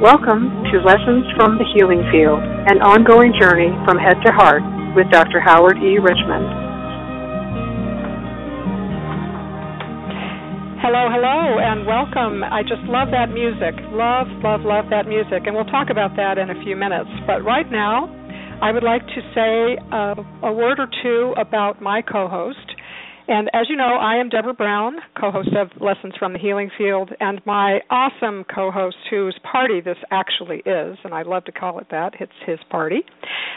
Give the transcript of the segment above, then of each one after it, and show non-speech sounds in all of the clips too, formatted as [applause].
Welcome to Lessons from the Healing Field, an ongoing journey from head to heart with Dr. Howard E. Richmond. Hello, hello, and welcome. I just love that music. Love, love, love that music. And we'll talk about that in a few minutes. But right now, I would like to say uh, a word or two about my co host. And as you know, I am Deborah Brown, co host of Lessons from the Healing Field, and my awesome co host, whose party this actually is, and I love to call it that, it's his party,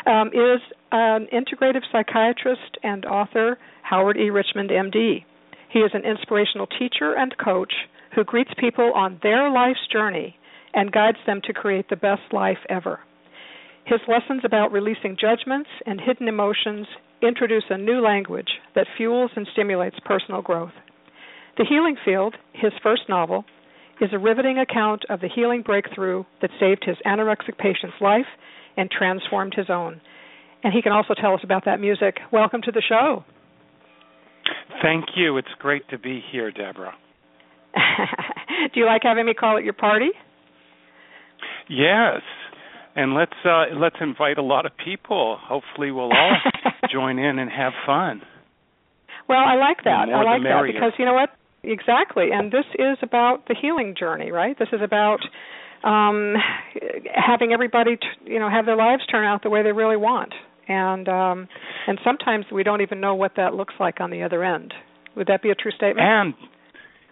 um, is an integrative psychiatrist and author, Howard E. Richmond, MD. He is an inspirational teacher and coach who greets people on their life's journey and guides them to create the best life ever. His lessons about releasing judgments and hidden emotions introduce a new language that fuels and stimulates personal growth. The Healing Field, his first novel, is a riveting account of the healing breakthrough that saved his anorexic patient's life and transformed his own. And he can also tell us about that music. Welcome to the show. Thank you. It's great to be here, Deborah. [laughs] Do you like having me call it your party? Yes and let's uh, let's invite a lot of people. Hopefully, we'll all [laughs] join in and have fun. Well, I like that. I like that because you know what? Exactly. And this is about the healing journey, right? This is about um having everybody t- you know have their lives turn out the way they really want. And um and sometimes we don't even know what that looks like on the other end. Would that be a true statement? And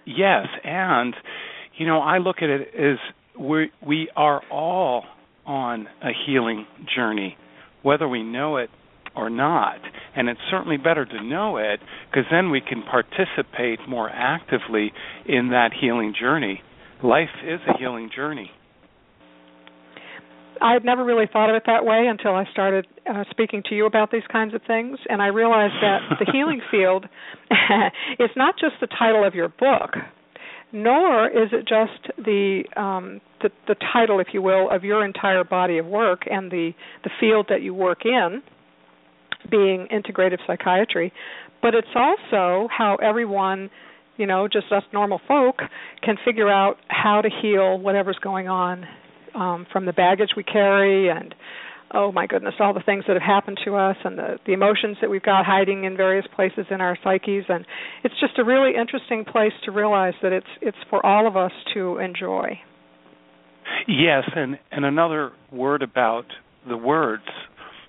yes, and you know, I look at it as we we are all on a healing journey, whether we know it or not. And it's certainly better to know it because then we can participate more actively in that healing journey. Life is a healing journey. I had never really thought of it that way until I started uh, speaking to you about these kinds of things, and I realized that the [laughs] healing field [laughs] is not just the title of your book, nor is it just the, um, the the title, if you will, of your entire body of work and the the field that you work in, being integrative psychiatry, but it's also how everyone, you know, just us normal folk, can figure out how to heal whatever's going on um, from the baggage we carry and oh my goodness, all the things that have happened to us and the, the emotions that we've got hiding in various places in our psyches and it's just a really interesting place to realize that it's it's for all of us to enjoy. Yes, and and another word about the words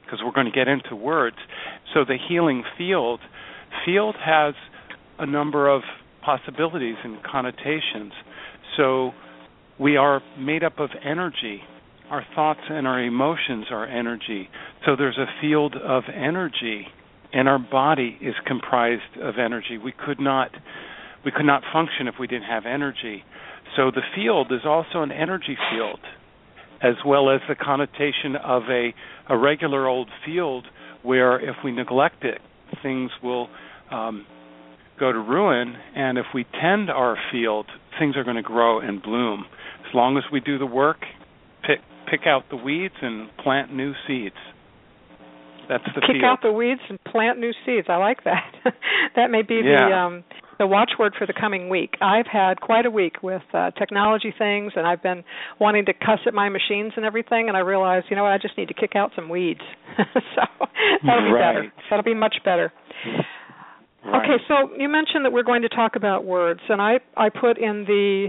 because we're going to get into words. So the healing field field has a number of possibilities and connotations. So we are made up of energy our thoughts and our emotions are energy. So there's a field of energy and our body is comprised of energy. We could not we could not function if we didn't have energy. So the field is also an energy field as well as the connotation of a a regular old field where if we neglect it things will um, go to ruin and if we tend our field things are going to grow and bloom as long as we do the work pick pick out the weeds and plant new seeds. That's the kick field. out the weeds and plant new seeds. I like that. [laughs] that may be yeah. the um the watchword for the coming week. I've had quite a week with uh, technology things, and I've been wanting to cuss at my machines and everything. And I realized, you know what, I just need to kick out some weeds. [laughs] so that'll be right. better. That'll be much better. Right. Okay, so you mentioned that we're going to talk about words, and I I put in the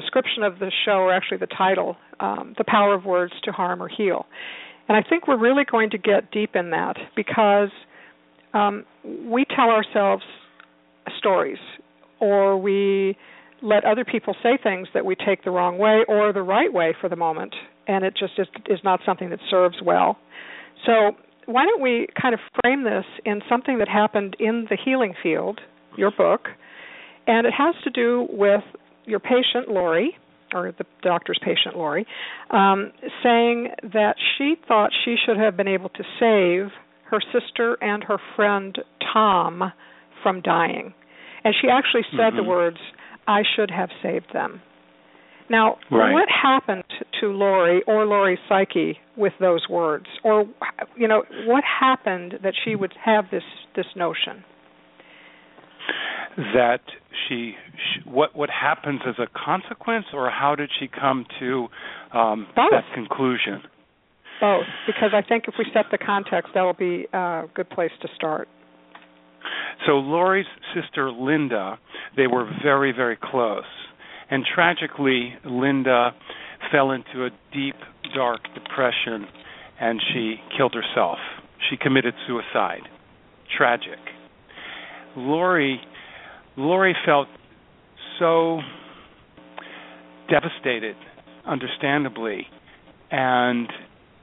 description of the show, or actually the title, um, The Power of Words to Harm or Heal. And I think we're really going to get deep in that because um, we tell ourselves stories or we let other people say things that we take the wrong way or the right way for the moment, and it just is, is not something that serves well. So, why don't we kind of frame this in something that happened in the healing field, your book, and it has to do with your patient, Lori, or the doctor's patient, Lori, um, saying that she thought she should have been able to save her sister and her friend Tom from dying. And she actually said mm-hmm. the words, I should have saved them. Now, right. what happened to Lori or Lori's psyche with those words? Or you know, what happened that she would have this this notion? That she, she what what happens as a consequence, or how did she come to um, that conclusion? Both, because I think if we set the context, that will be a good place to start. So Lori's sister Linda, they were very very close, and tragically, Linda fell into a deep dark depression, and she killed herself. She committed suicide. Tragic. Lori Lori felt so devastated, understandably, and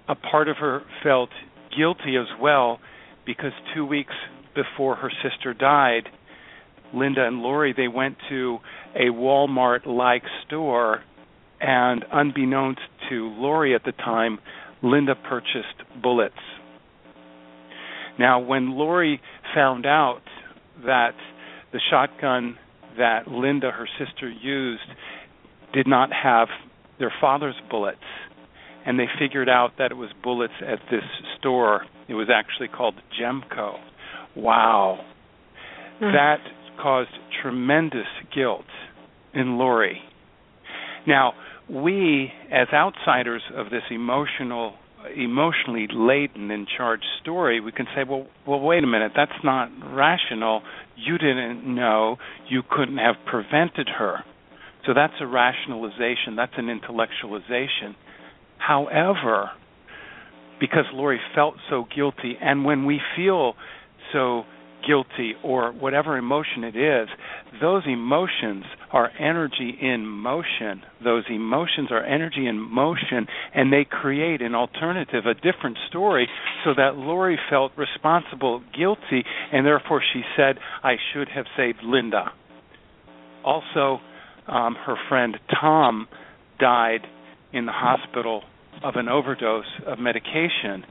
a part of her felt guilty as well because two weeks before her sister died, Linda and Lori they went to a Walmart like store and unbeknownst to Lori at the time, Linda purchased bullets. Now when Lori found out that the shotgun that Linda, her sister, used did not have their father's bullets, and they figured out that it was bullets at this store. It was actually called Gemco. Wow. Mm. That caused tremendous guilt in Lori. Now, we, as outsiders of this emotional emotionally laden and charged story, we can say, well, well, wait a minute, that's not rational. You didn't know. You couldn't have prevented her. So that's a rationalization. That's an intellectualization. However, because Lori felt so guilty, and when we feel so guilty or whatever emotion it is, those emotions are energy in motion. Those emotions are energy in motion, and they create an alternative, a different story, so that Lori felt responsible, guilty, and therefore she said, I should have saved Linda. Also, um, her friend Tom died in the hospital of an overdose of medication,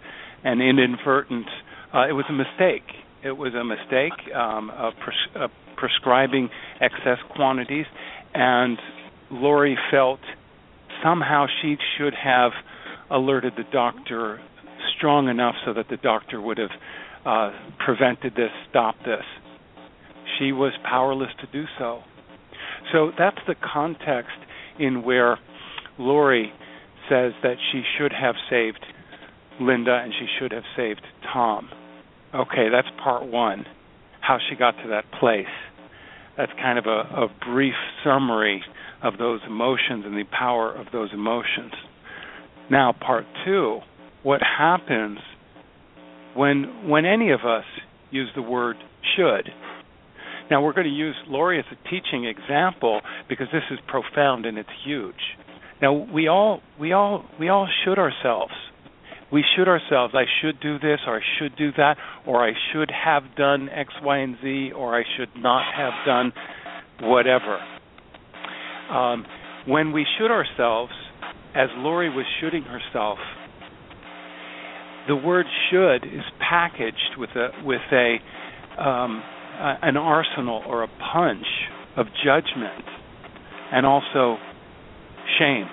an inadvertent, uh, it was a mistake it was a mistake um, of, pres- of prescribing excess quantities, and Lori felt somehow she should have alerted the doctor strong enough so that the doctor would have uh, prevented this, stopped this. She was powerless to do so. So that's the context in where Lori says that she should have saved Linda and she should have saved Tom. Okay, that's part one. How she got to that place. That's kind of a, a brief summary of those emotions and the power of those emotions. Now, part two. What happens when when any of us use the word should? Now we're going to use Lori as a teaching example because this is profound and it's huge. Now we all we all we all should ourselves we should ourselves i should do this or i should do that or i should have done x y and z or i should not have done whatever. Um, when we should ourselves as Lori was shooting herself the word should is packaged with a with a um, an arsenal or a punch of judgment and also shame.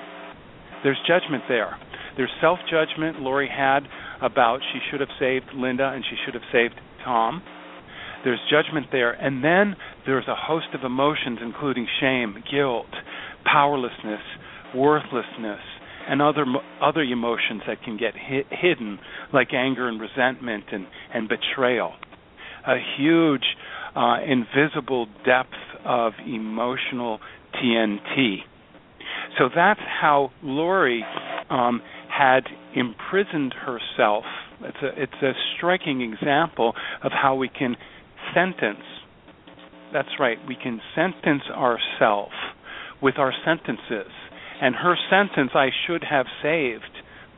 There's judgment there there's self judgment Lori had about she should have saved Linda and she should have saved Tom. There's judgment there. And then there's a host of emotions, including shame, guilt, powerlessness, worthlessness, and other other emotions that can get hit, hidden, like anger and resentment and, and betrayal. A huge, uh, invisible depth of emotional TNT. So that's how Lori um, had imprisoned herself. It's a it's a striking example of how we can sentence. That's right, we can sentence ourselves with our sentences. And her sentence, I should have saved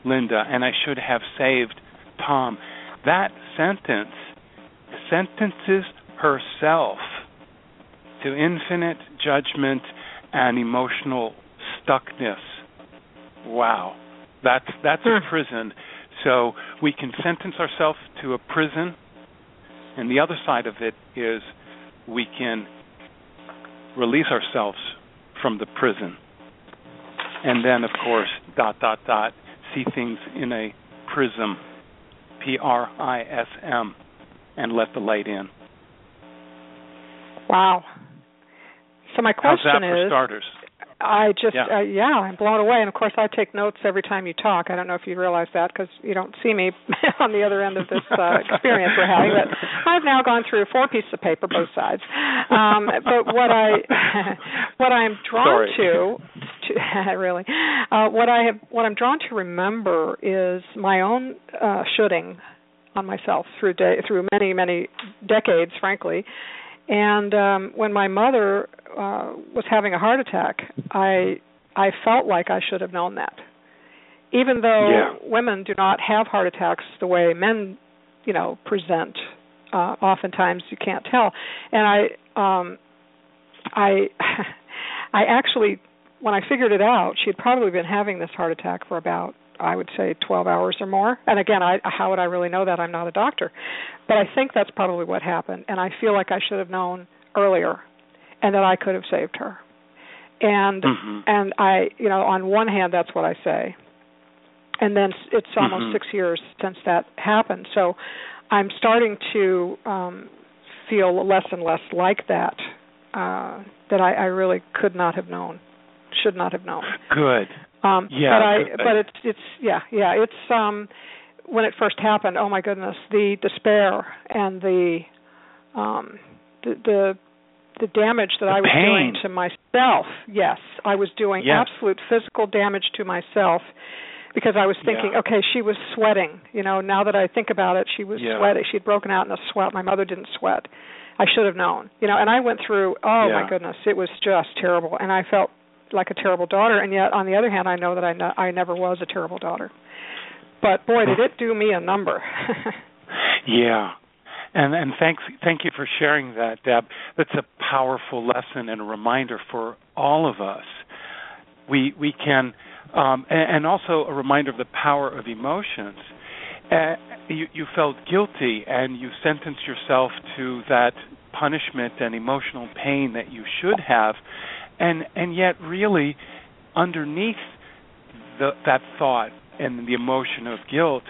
Linda and I should have saved Tom. That sentence sentences herself to infinite judgment and emotional stuckness. Wow. That's that's a hmm. prison. So we can sentence ourselves to a prison, and the other side of it is we can release ourselves from the prison. And then, of course, dot dot dot, see things in a prism, P R I S M, and let the light in. Wow, So my question How's that for is, starters? I just Yeah. Uh, yeah, I'm blown away, and of course I take notes every time you talk. I don't know if you realize that because you don't see me [laughs] on the other end of this uh, experience we're having. But I've now gone through four pieces of paper, both sides. Um, but what I [laughs] what I'm drawn Sorry. to, to [laughs] really, uh, what I have what I'm drawn to remember is my own uh, shooting on myself through day, through many many decades, frankly. And um, when my mother uh, was having a heart attack, I I felt like I should have known that. Even though Yeah. women do not have heart attacks the way men, you know, present, uh, oftentimes you can't tell. And I um, I [laughs] I actually when I figured it out, she had probably been having this heart attack for about I would say 12 hours or more. And again, I how would I really know that? I'm not a doctor. But I think that's probably what happened and I feel like I should have known earlier and that I could have saved her. And Mhm. and I, you know, on one hand that's what I say. And then it's almost Mhm. 6 years since that happened. So I'm starting to um feel less and less like that uh that I I really could not have known. Should not have known. Good. Um Yeah, but I but it's it's yeah, yeah, it's um when it first happened, oh my goodness, the despair and the um the the the damage that The I was doing to myself. Yes, I was doing Yes. absolute physical damage to myself because I was thinking, Yeah. okay, she was sweating. You know, now that I think about it, she was Yeah. sweating. She'd broken out in a sweat. My mother didn't sweat. I should have known. You know, and I went through, oh my goodness, it was just terrible and I felt like a terrible daughter and yet on the other hand I know that I I never was a terrible daughter. But boy, did it do me a number. [laughs] Yeah. And and thanks thank you for sharing that, Deb. That's a powerful lesson and a reminder for all of us. We we can um, and, and also a reminder of the power of emotions. Uh, you you felt guilty and you sentenced yourself to that punishment and emotional pain that you should have and and yet really underneath the, that thought and the emotion of guilt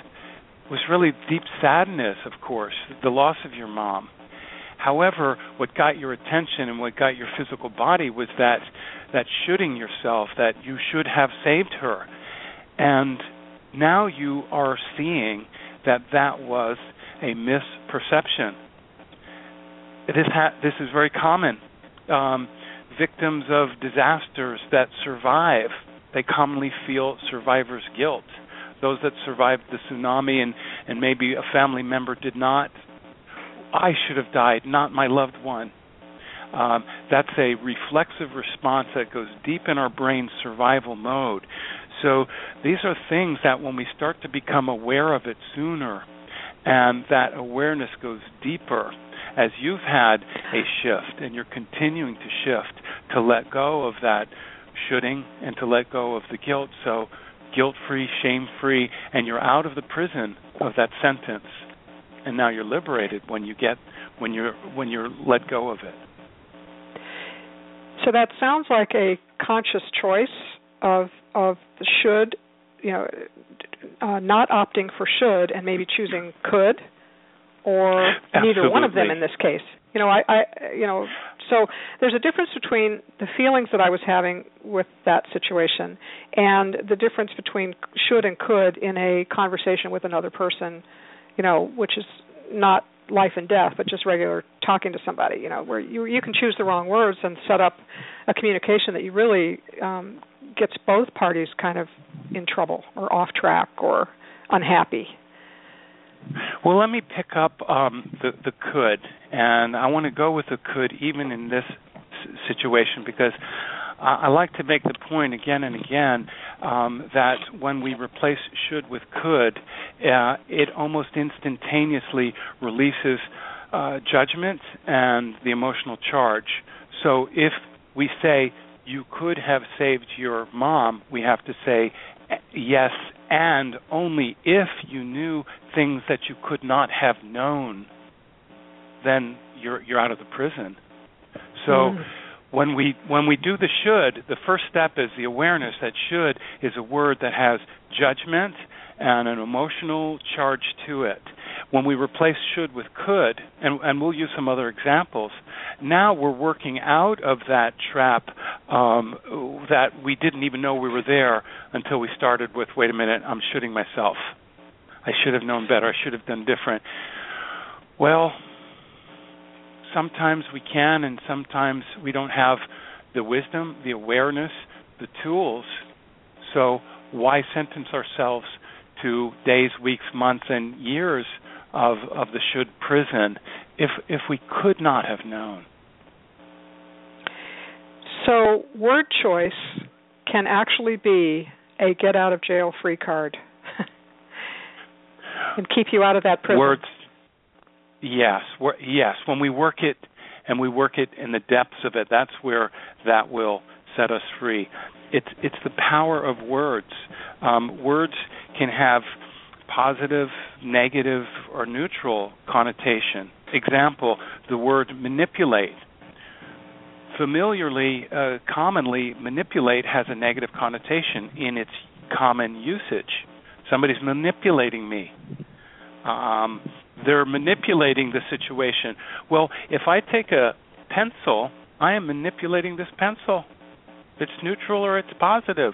was really deep sadness, of course, the loss of your mom. However, what got your attention and what got your physical body was that that shooting yourself that you should have saved her. And now you are seeing that that was a misperception. This ha- this is very common. Um, victims of disasters that survive, they commonly feel survivor's guilt. Those that survived the tsunami and and maybe a family member did not i should have died not my loved one. Um, that's a reflexive response that goes deep in our brain survival mode. So these are things that when we start to become aware of it sooner and that awareness goes deeper as you've had a shift and you're continuing to shift to let go of that shoulding and to let go of the guilt so guilt free, shame free, and you're out of the prison of that sentence. And now you're liberated when you get when you're when you're let go of it. so that sounds like a conscious choice of of should, you know, uh, not opting for should and maybe choosing could, or neither one of them in this case. You know, I, I, you know, so there's a difference between the feelings that I was having with that situation and the difference between should and could in a conversation with another person, you know, which is not life and death, but just regular talking to somebody, you know, where you you can choose the wrong words and set up a communication that you really um gets both parties kind of in trouble or off track or unhappy. Well, let me pick up um, the the could, and I want to go with the could even in this situation because I I like to make the point again and again um, that when we replace should with could, uh, it almost instantaneously releases uh, judgment and the emotional charge. So if we say you could have saved your mom, we have to say "Eh, yes and only if you knew things that you could not have known then you're you're out of the prison so Mm. when we when we do the should the first step is the awareness that should is a word that has judgment and an emotional charge to it when we replace should with could and and we'll use some other examples now we're working out of that trap um, that we didn't even know we were there until we started with, wait a minute, I'm shooting myself. I should have known better. I should have done different. Well, sometimes we can, and sometimes we don't have the wisdom, the awareness, the tools. So, why sentence ourselves to days, weeks, months, and years of of the should prison if if we could not have known? So, word choice can actually be a get out of jail free card [laughs] and keep you out of that prison. Words, yes, yes. When we work it and we work it in the depths of it, that's where that will set us free. It's it's the power of words. Um, words can have positive, negative, or neutral connotation. Example: the word manipulate. Familiarly, uh, commonly, manipulate has a negative connotation in its common usage. Somebody's manipulating me. Um, they're manipulating the situation. Well, if I take a pencil, I am manipulating this pencil. It's neutral or it's positive.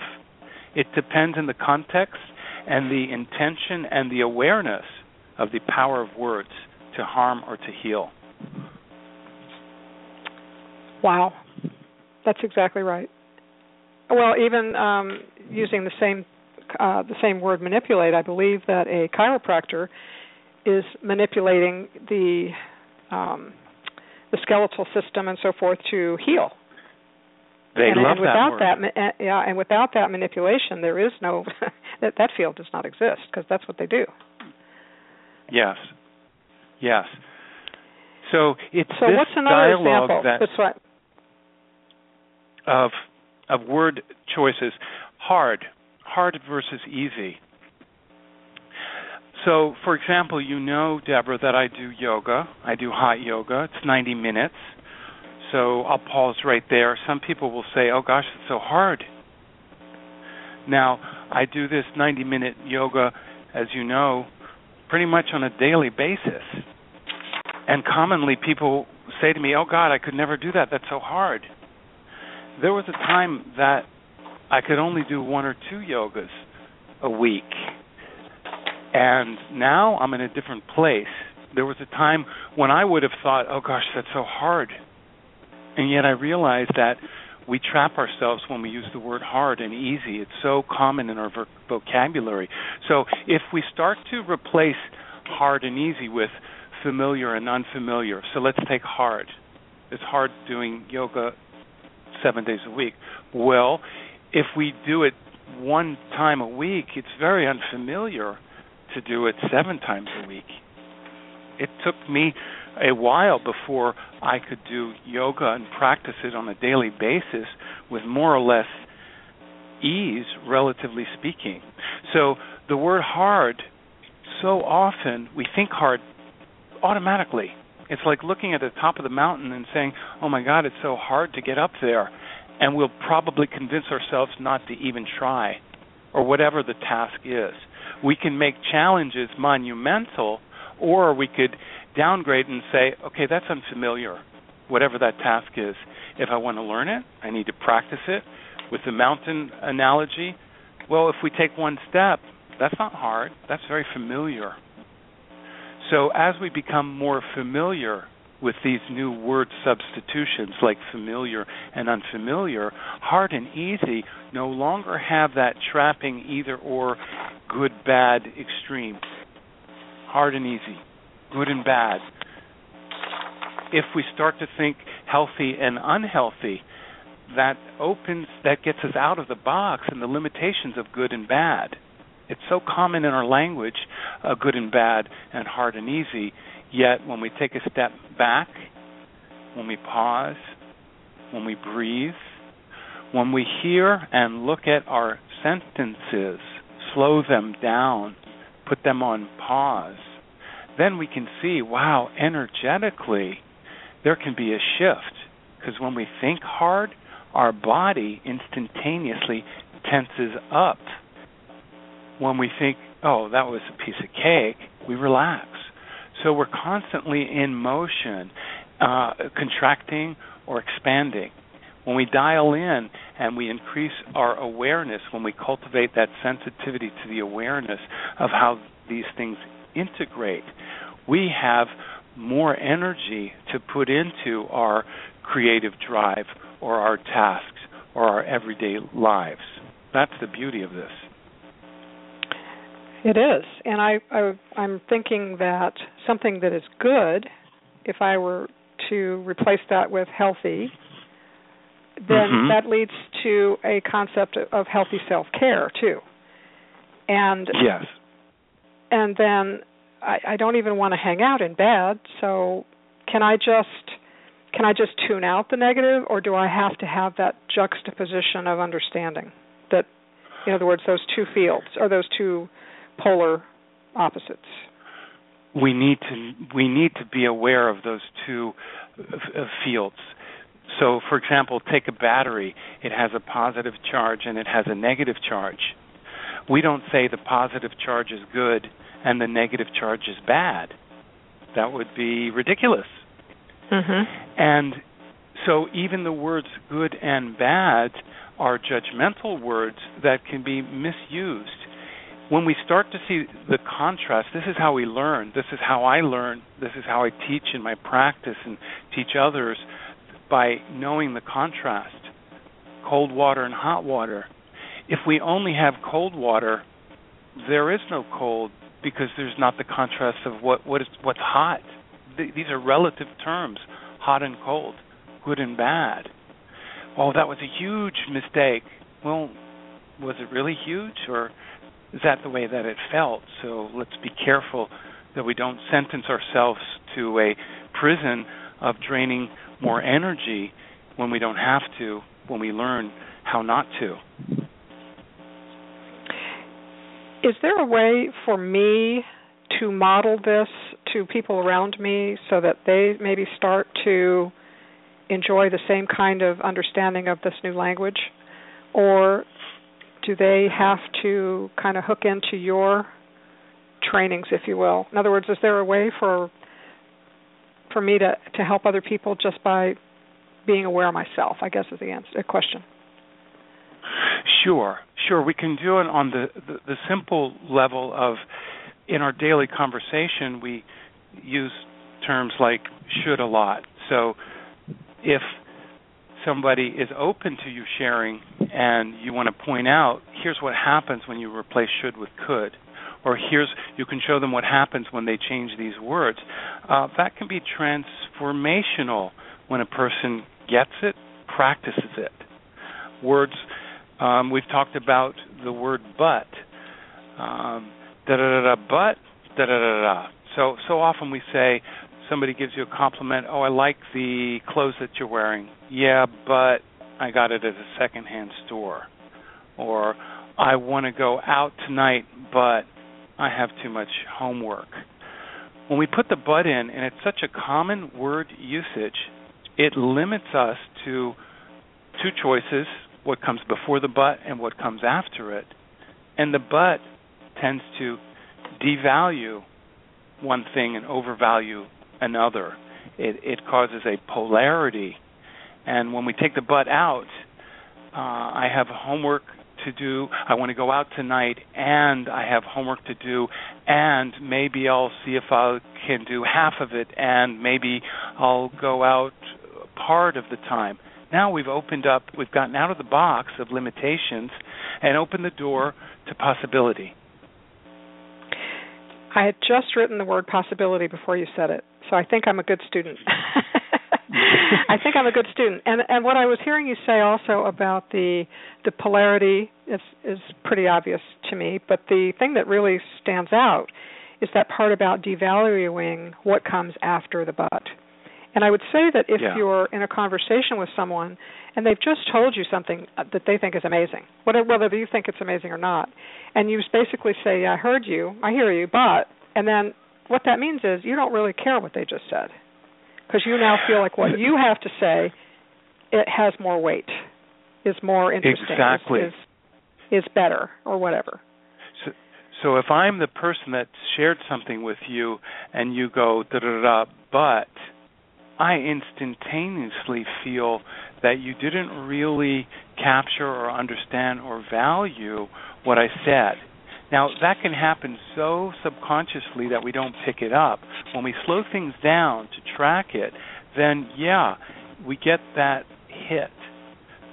It depends on the context and the intention and the awareness of the power of words to harm or to heal. Wow, that's exactly right. Well, even um, using the same uh, the same word manipulate, I believe that a chiropractor is manipulating the um, the skeletal system and so forth to heal. They and, love and without that, that, uh, yeah, and without that manipulation, there is no [laughs] that that field does not exist because that's what they do. Yes, yes. So it's so this what's another dialogue example? that That's what of of word choices, hard, hard versus easy. So, for example, you know, Deborah, that I do yoga. I do hot yoga. It's 90 minutes. So I'll pause right there. Some people will say, "Oh gosh, it's so hard." Now, I do this 90-minute yoga, as you know, pretty much on a daily basis. And commonly people say to me, "Oh god, I could never do that. That's so hard." There was a time that I could only do one or two yogas a week. And now I'm in a different place. There was a time when I would have thought, "Oh gosh, that's so hard." And yet I realize that we trap ourselves when we use the word hard and easy. It's so common in our vocabulary. So if we start to replace hard and easy with familiar and unfamiliar. So let's take hard. It's hard doing yoga 7 days a week. Well, if we do it one time a week, it's very unfamiliar to do it 7 times a week. It took me a while before I could do yoga and practice it on a daily basis with more or less ease, relatively speaking. So the word hard, so often we think hard automatically. It's like looking at the top of the mountain and saying, oh my God, it's so hard to get up there. And we'll probably convince ourselves not to even try, or whatever the task is. We can make challenges monumental, or we could downgrade and say, okay, that's unfamiliar, whatever that task is. If I want to learn it, I need to practice it. With the mountain analogy, well, if we take one step, that's not hard, that's very familiar. So as we become more familiar with these new word substitutions like familiar and unfamiliar, hard and easy no longer have that trapping either or good, bad, extreme. Hard and easy good and bad. If we start to think healthy and unhealthy, that opens that gets us out of the box and the limitations of good and bad. It's so common in our language, uh, good and bad and hard and easy. Yet when we take a step back, when we pause, when we breathe, when we hear and look at our sentences, slow them down, put them on pause, then we can see, wow, energetically, there can be a shift. Because when we think hard, our body instantaneously tenses up. When we think, oh, that was a piece of cake, we relax. So we're constantly in motion. uh, contracting or expanding. When we dial in and we increase our awareness, when we cultivate that sensitivity to the awareness of how these things integrate, we have more energy to put into our creative drive or our tasks or our everyday lives. That's the beauty of this. It is, and I, I I'm thinking that something that is good, if I were to replace that with healthy, then mm-hmm. that leads to a concept of healthy self care too. And yes, and then I, I don't even want to hang out in bed. So can I just can I just tune out the negative, or do I have to have that juxtaposition of understanding that, in other words, those two fields or those two polar opposites? We need to we need to be aware of those two uh, fields. So, for example, take a battery. It has a positive charge and it has a negative charge. We don't say the positive charge is good and the negative charge is bad. That would be ridiculous. Mm-hmm. And so even the words good and bad are judgmental words that can be misused. When we start to see the contrast, this is how we learn. This is how I learn. This is how I teach in my practice and teach others by knowing the contrast cold water and hot water. If we only have cold water, there is no cold because there's not the contrast of what what is what's hot. Th- these are relative terms, hot and cold, good and bad. Oh, that was a huge mistake. Well, was it really huge, or is that the way that it felt? So let's be careful that we don't sentence ourselves to a prison of draining more energy when we don't have to, when we learn how not to. Is there a way for me to model this to people around me so that they maybe start to enjoy the same kind of understanding of this new language? Or do they have to kind of hook into your trainings, if you will? In other words, is there a way for for me to to help other people just by being aware of myself? I guess is the answer, the question. Sure, sure. We can do it on the, the, the simple level of in our daily conversation. We use terms like should a lot. So if somebody is open to you sharing and you want to point out, here's what happens when you replace should with could or here's you can show them what happens when they change these words. Uh, that can be transformational when a person gets it, practices it. Words. Um, we've talked about the word but. Um, da da da da but da da da da. So so often we say somebody gives you a compliment. Oh, I like the clothes that you're wearing. Yeah, but I got it at a secondhand store. Or I want to go out tonight, but I have too much homework. When we put the but in, and it's such a common word usage, it limits us to two choices what comes before the but and what comes after it. And the but tends to devalue one thing and overvalue another. It, it causes a polarity. And when we take the but out, uh, I have homework to do. I want to go out tonight, and I have homework to do, and maybe I'll see if I can do half of it, and maybe I'll go out part of the time. Now we've opened up, we've gotten out of the box of limitations and opened the door to possibility. I had just written the word possibility before you said it, so I think I'm a good student. [laughs] I think I'm a good student. And and what I was hearing you say also about the the polarity is is pretty obvious to me, but the thing that really stands out is that part about devaluing what comes after the but. And I would say that if yeah. you're in a conversation with someone and they've just told you something uh, that they think is amazing, whether whether you think it's amazing or not, and you basically say, "I heard you, I hear you, but," and then what that means is you don't really care what they just said because you now feel like what you have to say it has more weight, is more interesting, exactly. is, is, is better, or whatever. So, so if I'm the person that shared something with you, and you go da da da, but I instantaneously feel that you didn't really capture or understand or value what I said. Now, that can happen so subconsciously that we don't pick it up. When we slow things down to track it, then yeah, we get that hit.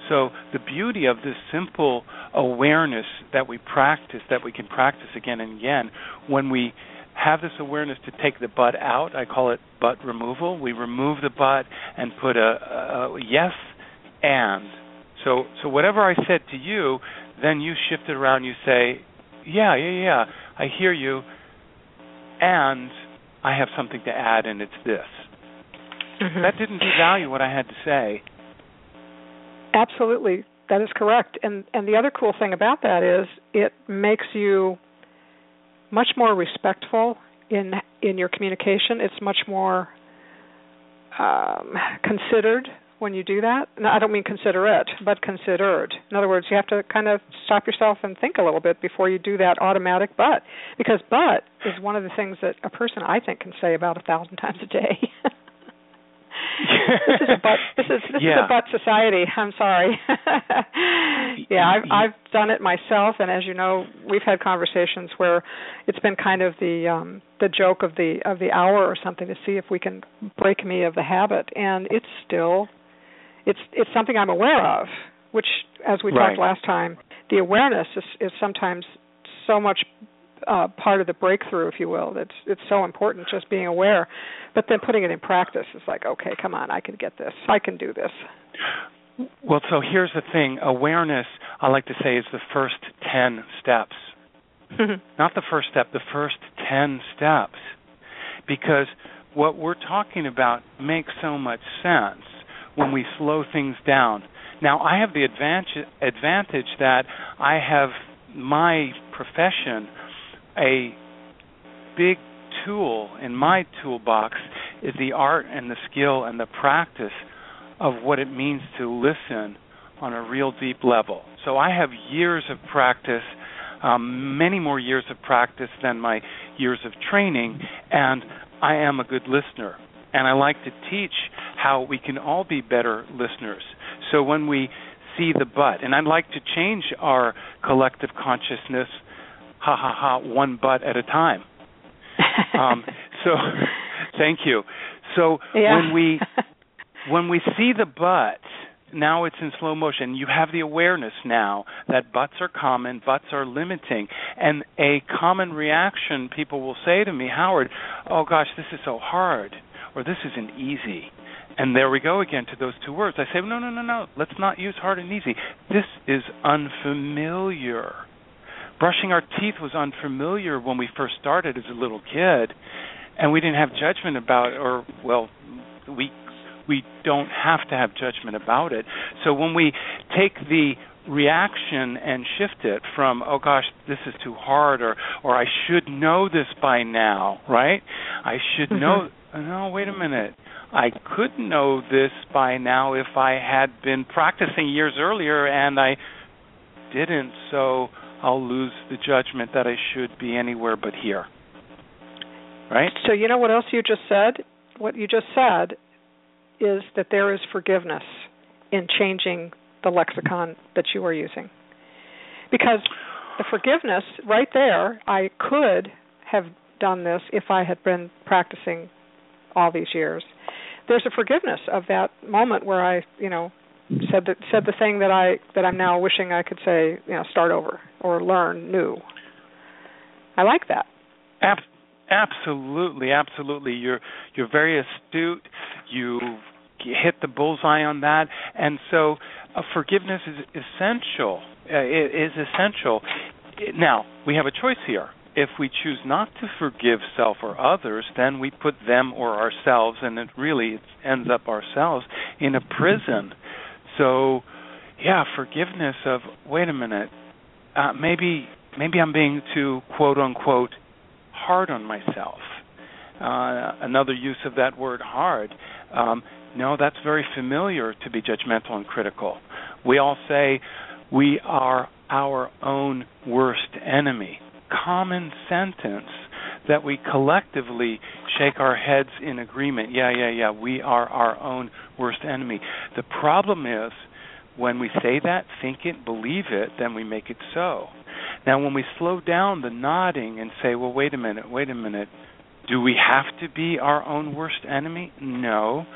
So, the beauty of this simple awareness that we practice, that we can practice again and again, when we have this awareness to take the but out, I call it but removal. We remove the but and put a, a yes and. So, so whatever I said to you, then you shift it around. You say, yeah, yeah, yeah. I hear you, and I have something to add, and it's this. Mm-hmm. That didn't devalue what I had to say. Absolutely, that is correct. And and the other cool thing about that is it makes you much more respectful in in your communication. It's much more um, considered when you do that. No, I don't mean considerate, but considered. In other words, you have to kind of stop yourself and think a little bit before you do that automatic but. Because but is one of the things that a person I think can say about a thousand [laughs] times a day. This is a but this is this yeah. is a but society. I'm sorry. [laughs] yeah, I've I've done it myself and as you know, we've had conversations where it's been kind of the um the joke of the of the hour or something to see if we can break me of the habit and it's still it's it's something I'm aware of, which as we right. talked last time, the awareness is is sometimes so much uh, part of the breakthrough, if you will. It's it's so important just being aware, but then putting it in practice is like, okay, come on, I can get this, I can do this. Well, so here's the thing: awareness, I like to say, is the first ten steps. [laughs] Not the first step, the first ten steps, because what we're talking about makes so much sense when we slow things down. Now, I have the advantage, advantage that I have my profession, a big tool in my toolbox is the art and the skill and the practice of what it means to listen on a real deep level. So I have years of practice, um, many more years of practice than my years of training, and I am a good listener and I like to teach how we can all be better listeners. So when we see the but, and I'd like to change our collective consciousness, ha ha ha, one but at a time. um, [laughs] so, thank you. So yeah. when we [laughs] when we see the but, now it's in slow motion. You have the awareness now that buts are common, buts are limiting. And a common reaction people will say to me, Howard, oh gosh, this is so hard or this isn't easy. And there we go again to those two words. I say, no, no, no, no. Let's not use hard and easy. This is unfamiliar. Brushing our teeth was unfamiliar when we first started as a little kid, and we didn't have judgment about, it. or well, we we don't have to have judgment about it. So when we take the reaction and shift it from oh gosh this is too hard or or I should know this by now right I should mm-hmm. know no, wait a minute. I could know this by now if I had been practicing years earlier and I didn't, so I'll lose the judgment that I should be anywhere but here. Right? So, you know what else you just said? What you just said is that there is forgiveness in changing the lexicon that you are using. Because the forgiveness right there, I could have done this if I had been practicing all these years. There's a forgiveness of that moment where I, you know, said said the thing that I that I'm now wishing I could say, you know, start over or learn new. I like that. Ab- absolutely, absolutely. You're you're very astute. You hit the bullseye on that, and so uh, forgiveness is essential. Uh, it is essential. Now we have a choice here if we choose not to forgive self or others, then we put them or ourselves, and it really ends up ourselves, in a prison. So, yeah, forgiveness of wait a minute, uh, maybe maybe I'm being too quote unquote hard on myself. Uh, another use of that word hard. Um, no, that's very familiar to be judgmental and critical. We all say we are our own worst enemy common sentence that we collectively shake our heads in agreement. Yeah, yeah, yeah. We are our own worst enemy. The problem is when we say that, think it, believe it, then we make it so. Now, when we slow down the nodding and say, well, wait a minute, wait a minute, do we have to be our own worst enemy? No.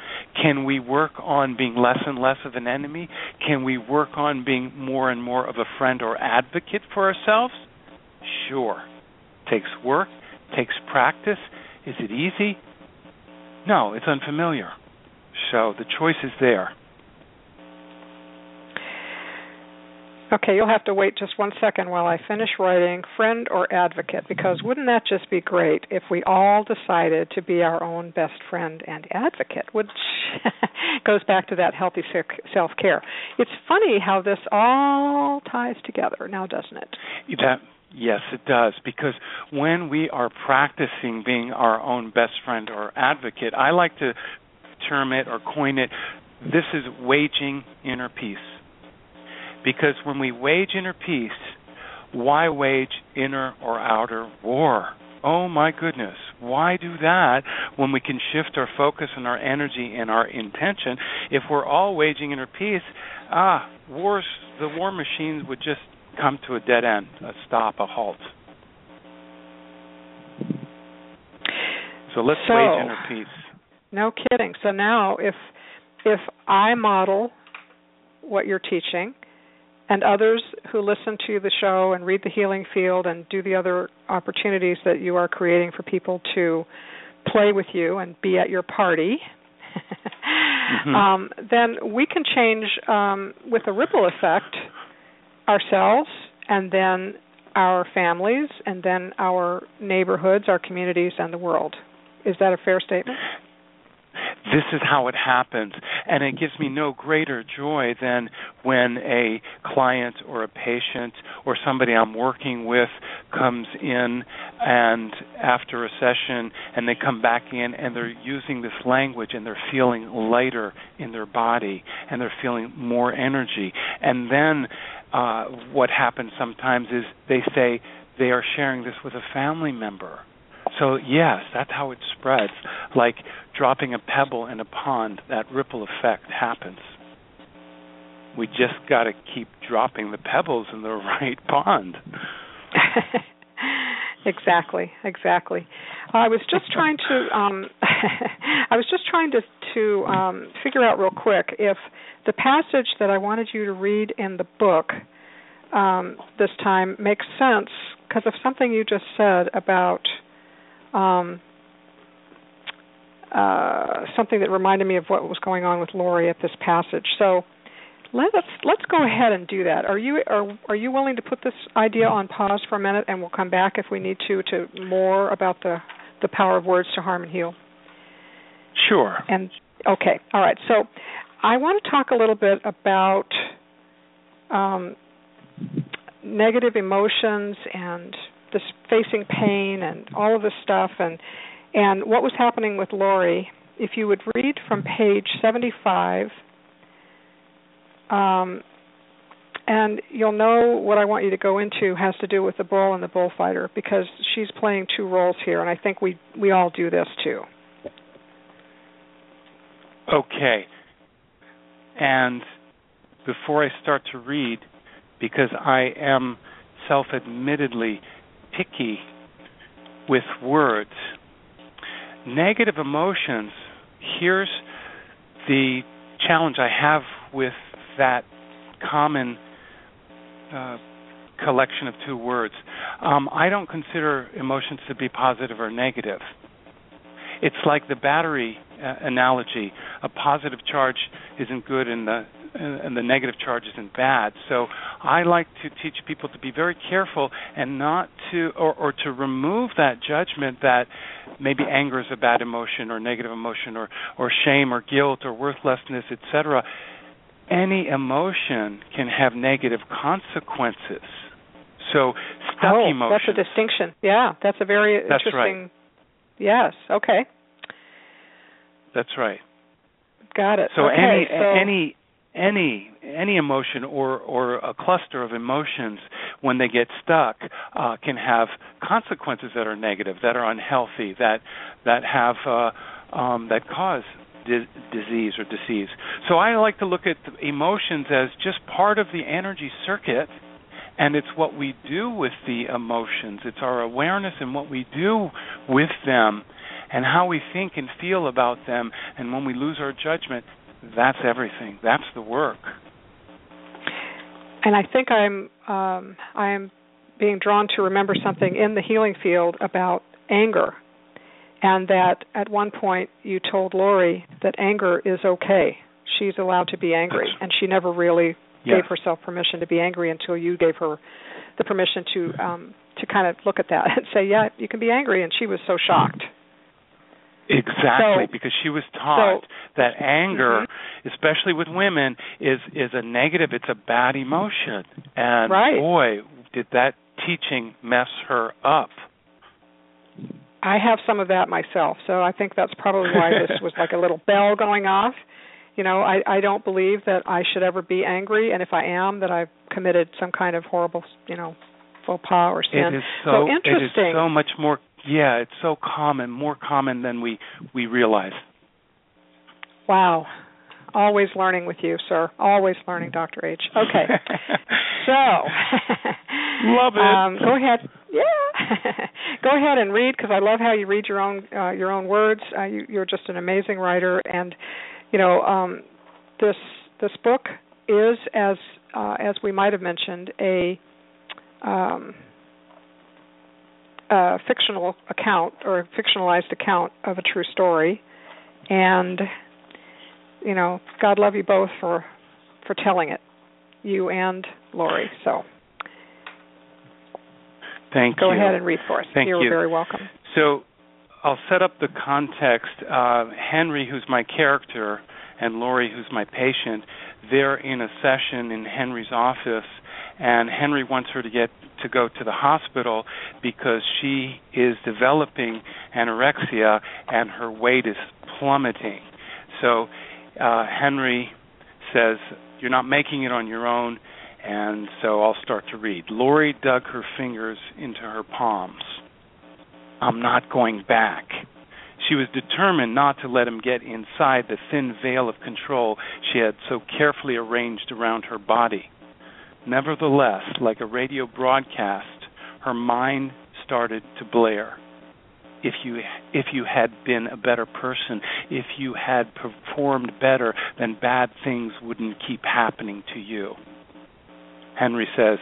Can we work on being less and less of an enemy? Can we work on being more and more of a friend or advocate for ourselves? Sure. Takes work, takes practice. Is it easy? No, it's unfamiliar. So the choice is there. Okay, you'll have to wait just one second while I finish writing friend or advocate because wouldn't that just be great if we all decided to be our own best friend and advocate, which [laughs] goes back to that healthy self care. It's funny how this all ties together now, doesn't it? That Yes, it does. Because when we are practicing being our own best friend or advocate, I like to term it or coin it this is waging inner peace. Because when we wage inner peace, why wage inner or outer war? Oh my goodness, why do that when we can shift our focus and our energy and our intention? If we're all waging inner peace, ah, wars, the war machines would just come to a dead end, a stop, a halt. So let's so, wage inner peace. No kidding. So now if if I model what you're teaching and others who listen to the show and read the healing field and do the other opportunities that you are creating for people to play with you and be at your party mm-hmm. [laughs] um, then we can change um, with a ripple effect ourselves and then our families and then our neighborhoods, our communities, and the world. Is that a fair statement? This is how it happens. And it gives me no greater joy than when a client or a patient or somebody I'm working with comes in and after a session and they come back in and they're using this language and they're feeling lighter in their body and they're feeling more energy. And then uh, what happens sometimes is they say they are sharing this with a family member. So yes, that's how it spreads. Like dropping a pebble in a pond, that ripple effect happens. We just got to keep dropping the pebbles in the [laughs] right pond. [laughs] exactly, exactly. I was just trying to um [laughs] I was just trying to to um figure out real quick if the passage that I wanted you to read in the book um, this time makes sense because of something you just said about um, uh, something that reminded me of what was going on with Lori at this passage. So let us let's go ahead and do that. Are you are are you willing to put this idea on pause for a minute, and we'll come back if we need to to more about the the power of words to harm and heal. Sure. And okay, all right. So I want to talk a little bit about um, negative emotions and this facing pain and all of this stuff and and what was happening with Lori. If you would read from page 75, um, and you'll know what I want you to go into has to do with the bull and the bullfighter because she's playing two roles here, and I think we we all do this too. Okay. And before I start to read, because I am self admittedly picky with words. Negative emotions, here's the challenge I have with that common uh, collection of two words. Um, I don't consider emotions to be positive or negative. It's like the battery uh, analogy. A positive charge isn't good and the and the negative charge isn't bad. So I like to teach people to be very careful and not to or, or to remove that judgment that maybe anger is a bad emotion or negative emotion or or shame or guilt or worthlessness, etc. Any emotion can have negative consequences. So stuck oh. That's a distinction. Yeah, that's a very that's interesting. Right. Yes. Okay. That's right. Got it. So okay, any so any any any emotion or or a cluster of emotions when they get stuck, uh, can have consequences that are negative, that are unhealthy, that that have uh, um, that cause di- disease or disease. So I like to look at emotions as just part of the energy circuit and it's what we do with the emotions. It's our awareness and what we do with them and how we think and feel about them. And when we lose our judgment, that's everything. That's the work. And I think I'm um, I am being drawn to remember something in the healing field about anger, and that at one point you told Lori that anger is okay. She's allowed to be angry, and she never really yes. gave herself permission to be angry until you gave her the permission to um to kind of look at that and say, "Yeah, you can be angry," and she was so shocked. Exactly, so, because she was taught so, that anger, mm-hmm. especially with women, is is a negative. It's a bad emotion, and right. boy, did that teaching mess her up. I have some of that myself, so I think that's probably why this [laughs] was like a little bell going off. You know, I I don't believe that I should ever be angry, and if I am, that I've committed some kind of horrible, you know, faux pas or sin. It is so, interesting. It is so much more yeah, it's so common, more common than we we realize. Wow. Always learning with you, sir. Always learning, Dr. H. Okay. [laughs] so, love it. [laughs] Um, go ahead. Yeah. [laughs] go ahead and read because I love how you read your own uh, your own words. Uh, you, you're just an amazing writer, and you know um, this this book is as uh, as we might have mentioned a um, a fictional account or a fictionalized account of a true story, and you know, God love you both for for telling it, you and Lori. So, thank go you. ahead and read for us. Thank You're you. very welcome. So, I'll set up the context. Uh, Henry, who's my character, and Lori, who's my patient, they're in a session in Henry's office, and Henry wants her to get to go to the hospital because she is developing anorexia and her weight is plummeting. So uh, Henry says, You're not making it on your own, and so I'll start to read. Lori dug her fingers into her palms. I'm not going back. She was determined not to let him get inside the thin veil of control she had so carefully arranged around her body. Nevertheless, like a radio broadcast, her mind started to blare. If you if you had been a better person, if you had performed better, then bad things wouldn't keep happening to you. Henry says,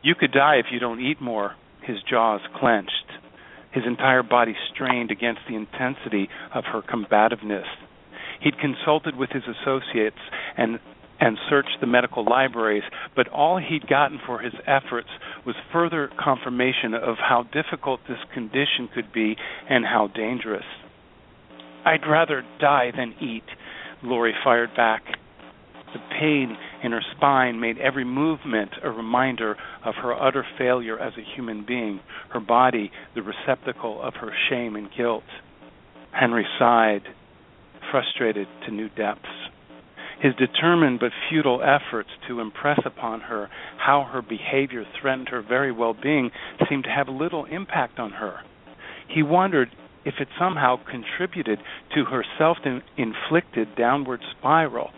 "You could die if you don't eat more." His jaws clenched. His entire body strained against the intensity of her combativeness. He'd consulted with his associates and and searched the medical libraries, but all he'd gotten for his efforts was further confirmation of how difficult this condition could be and how dangerous. I'd rather die than eat, Lori fired back. The pain in her spine made every movement a reminder of her utter failure as a human being, her body the receptacle of her shame and guilt. Henry sighed, frustrated to new depths. His determined but futile efforts to impress upon her how her behavior threatened her very well being seemed to have little impact on her. He wondered if it somehow contributed to her self inflicted downward spiral.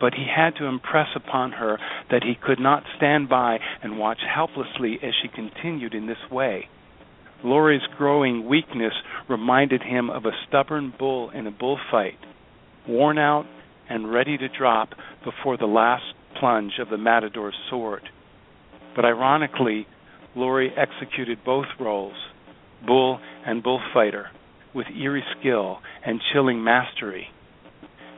But he had to impress upon her that he could not stand by and watch helplessly as she continued in this way. Lori's growing weakness reminded him of a stubborn bull in a bullfight. Worn out and ready to drop before the last plunge of the matador's sword. But ironically, Lori executed both roles, bull and bullfighter, with eerie skill and chilling mastery.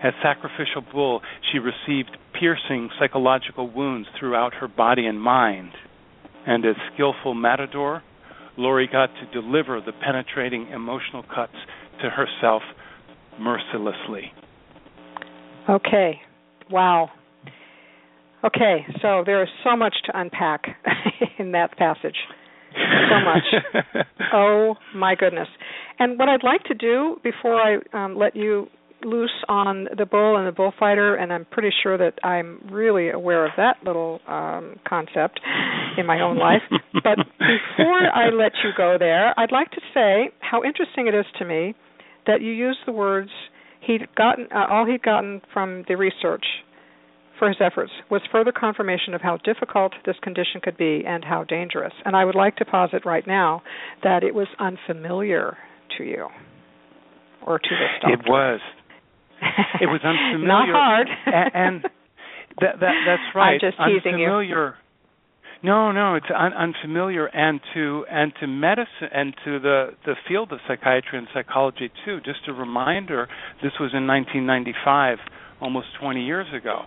As sacrificial bull, she received piercing psychological wounds throughout her body and mind. And as skillful matador, Lori got to deliver the penetrating emotional cuts to herself mercilessly. Okay. Wow. Okay, so there is so much to unpack [laughs] in that passage. So much. [laughs] oh my goodness. And what I'd like to do before I um, let you loose on the bull and the bullfighter, and I'm pretty sure that I'm really aware of that little um, concept in my own life. [laughs] but before I let you go there, I'd like to say how interesting it is to me that you use the words he'd gotten uh, all he'd gotten from the research for his efforts was further confirmation of how difficult this condition could be and how dangerous. And I would like to posit right now that it was unfamiliar to you or to this doctor. It was. It was unfamiliar. Not hard. and, that, that that's right. I'm just teasing unfamiliar. you. No, no, it's un- unfamiliar, and to and to medicine and to the the field of psychiatry and psychology too. Just a reminder, this was in 1995, almost 20 years ago.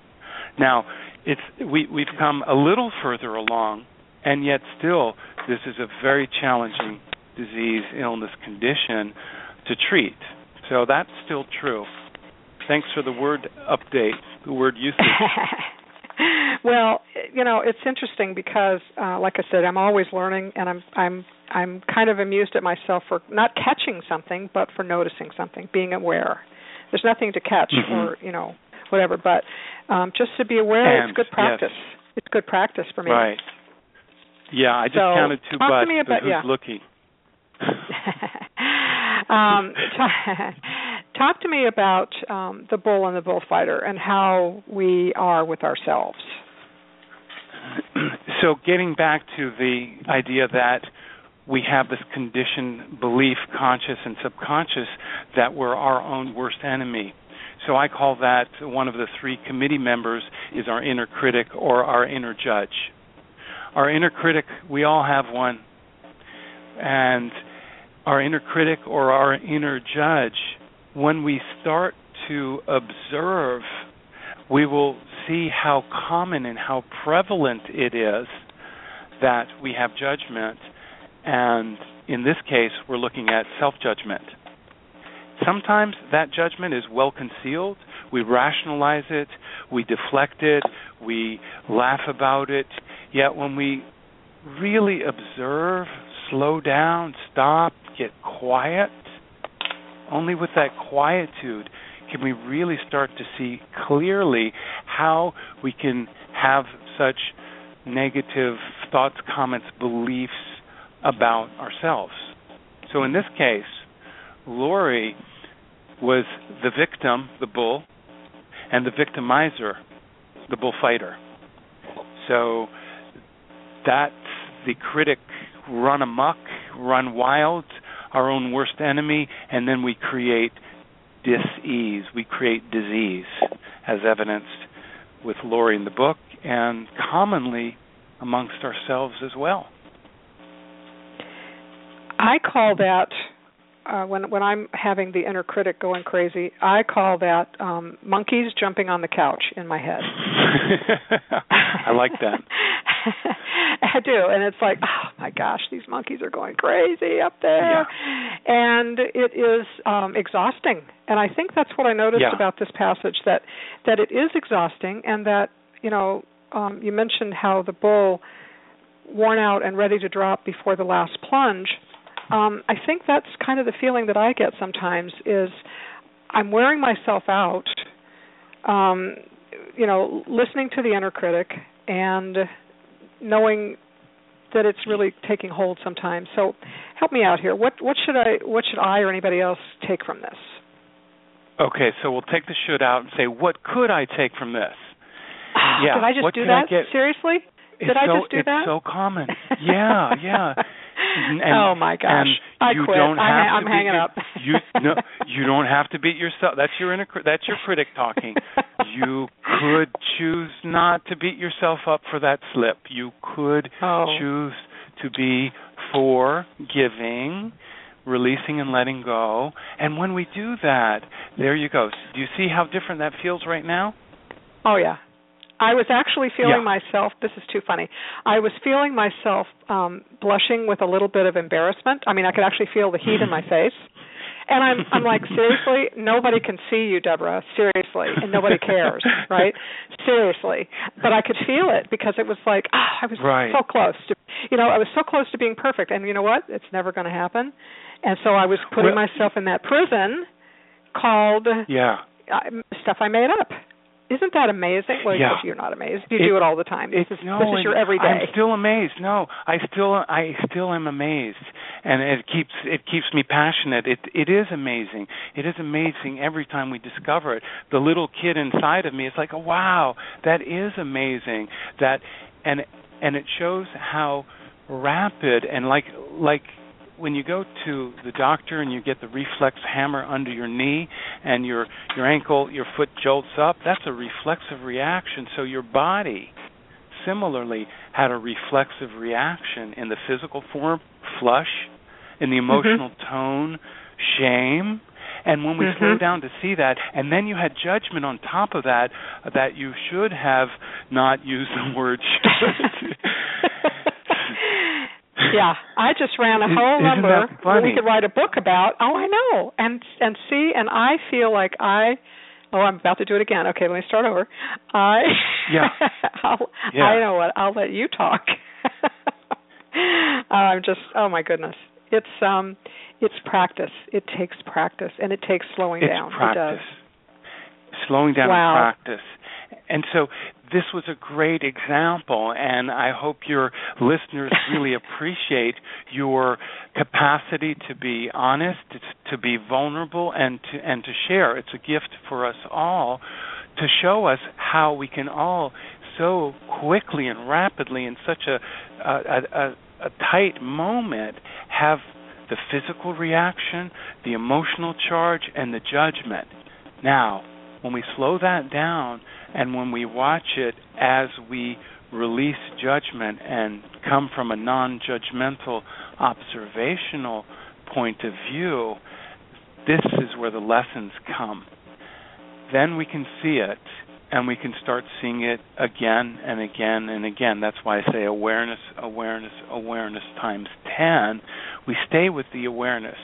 Now, it's we we've come a little further along, and yet still this is a very challenging disease, illness, condition to treat. So that's still true. Thanks for the word update, the word usage. [laughs] well, you know, it's interesting because, uh, like I said, I'm always learning, and I'm I'm I'm kind of amused at myself for not catching something, but for noticing something, being aware. There's nothing to catch, mm-hmm. or you know, whatever. But um, just to be aware, and, it's good practice. Yes. It's good practice for me. Right. Yeah, I just so, counted two talk butts, to me about, but who's yeah. looking? [laughs] um, talk, [laughs] talk to me about um, the bull and the bullfighter and how we are with ourselves. So, getting back to the idea that we have this conditioned belief, conscious and subconscious, that we're our own worst enemy. So I call that one of the three committee members is our inner critic or our inner judge. Our inner critic, we all have one. And our inner critic or our inner judge, when we start to observe, we will see how common and how prevalent it is that we have judgment. And in this case, we're looking at self judgment. Sometimes that judgment is well concealed. We rationalize it, we deflect it, we laugh about it. Yet when we really observe, slow down, stop, get quiet, only with that quietude can we really start to see clearly how we can have such negative thoughts, comments, beliefs about ourselves. So in this case, Lori was the victim, the bull, and the victimizer, the bullfighter. So that's the critic run amok, run wild, our own worst enemy, and then we create dis-ease, we create disease, as evidenced with Lori in the book, and commonly amongst ourselves as well. I call that uh, when when I'm having the inner critic going crazy, I call that um, monkeys jumping on the couch in my head. [laughs] I like that. [laughs] [laughs] I do, and it's like, oh my gosh, these monkeys are going crazy up there, yeah. and it is um, exhausting. And I think that's what I noticed yeah. about this passage that that it is exhausting, and that you know um, you mentioned how the bull worn out and ready to drop before the last plunge um, I think that's kind of the feeling that I get sometimes is I'm wearing myself out, um, you know, listening to the inner critic and knowing that it's really taking hold sometimes. So help me out here. What what should I what should I or anybody else take from this? Okay, so we'll take the should out and say, what could I take from this? [sighs] yeah. Did I just do that? Seriously? Did it's I just do it's that? It's so common. [laughs] Yeah, yeah. Mm-hmm. And, oh my gosh! I quit. Don't have I, am to hanging be, up. [laughs] you no, you don't have to beat yourself. That's your inner. That's your critic talking. [laughs] you could choose not to beat yourself up for that slip. You could oh. choose to be forgiving, releasing and letting go. And when we do that, there you go. Do you see how different that feels right now? Oh yeah, I was actually feeling yeah. myself. This is too funny. I was feeling myself um blushing with a little bit of embarrassment. I mean, I could actually feel the heat in my [laughs] face. And I'm I'm like, seriously, nobody can see you, Deborah. Seriously, and nobody cares, [laughs] right? Seriously, but I could feel it because it was like, oh, I was right. so close to, you know, I was so close to being perfect. And you know what? It's never going to happen. And so I was putting well, myself in that prison called yeah uh, stuff I made up. Isn't that amazing? Well, yeah. you're not amazed. You it, do it all the time. This is no, this is your everyday. I'm still amazed. No, I still I still am amazed, and it keeps it keeps me passionate. It it is amazing. It is amazing every time we discover it. The little kid inside of me is like, oh, wow, that is amazing. That and and it shows how rapid and like like when you go to the doctor and you get the reflex hammer under your knee and your your ankle your foot jolts up that's a reflexive reaction so your body similarly had a reflexive reaction in the physical form flush in the mm-hmm. emotional mm-hmm. tone shame and when we mm-hmm. slow down to see that and then you had judgment on top of that that you should have not used the word should [laughs] yeah, I just ran a whole number that we could write a book about. Oh, I know. And and see, and I feel like I Oh, I'm about to do it again. Okay, let me start over. I yeah. [laughs] I'll, yeah. I know what. I'll let you talk. [laughs] I'm just oh my goodness. It's um it's practice. It takes practice and it takes slowing it's down. Practice. It does. Slowing down wow. practice. And so this was a great example, and I hope your listeners [laughs] really appreciate your capacity to be honest, to be vulnerable, and to and to share. It's a gift for us all to show us how we can all so quickly and rapidly in such a a, a, a tight moment have the physical reaction, the emotional charge, and the judgment. Now, when we slow that down and when we watch it as we release judgment and come from a non judgmental observational point of view, this is where the lessons come. Then we can see it and we can start seeing it again and again and again. That's why I say awareness, awareness, awareness times 10. We stay with the awareness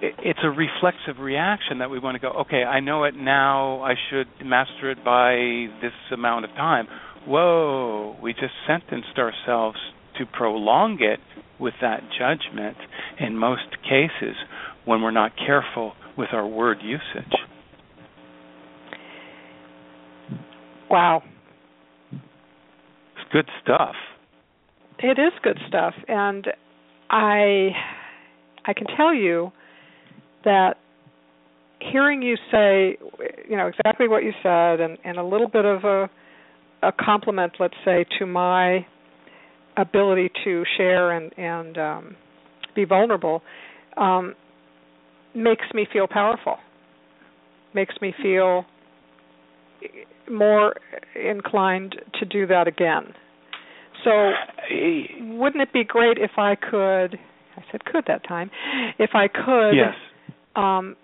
it's a reflexive reaction that we want to go, okay, I know it now, I should master it by this amount of time. Whoa, we just sentenced ourselves to prolong it with that judgment in most cases when we're not careful with our word usage. Wow. It's good stuff. It is good stuff and I I can tell you that hearing you say, you know, exactly what you said, and, and a little bit of a, a compliment, let's say, to my ability to share and and um, be vulnerable, um, makes me feel powerful. Makes me feel more inclined to do that again. So, wouldn't it be great if I could? I said could that time. If I could yes um,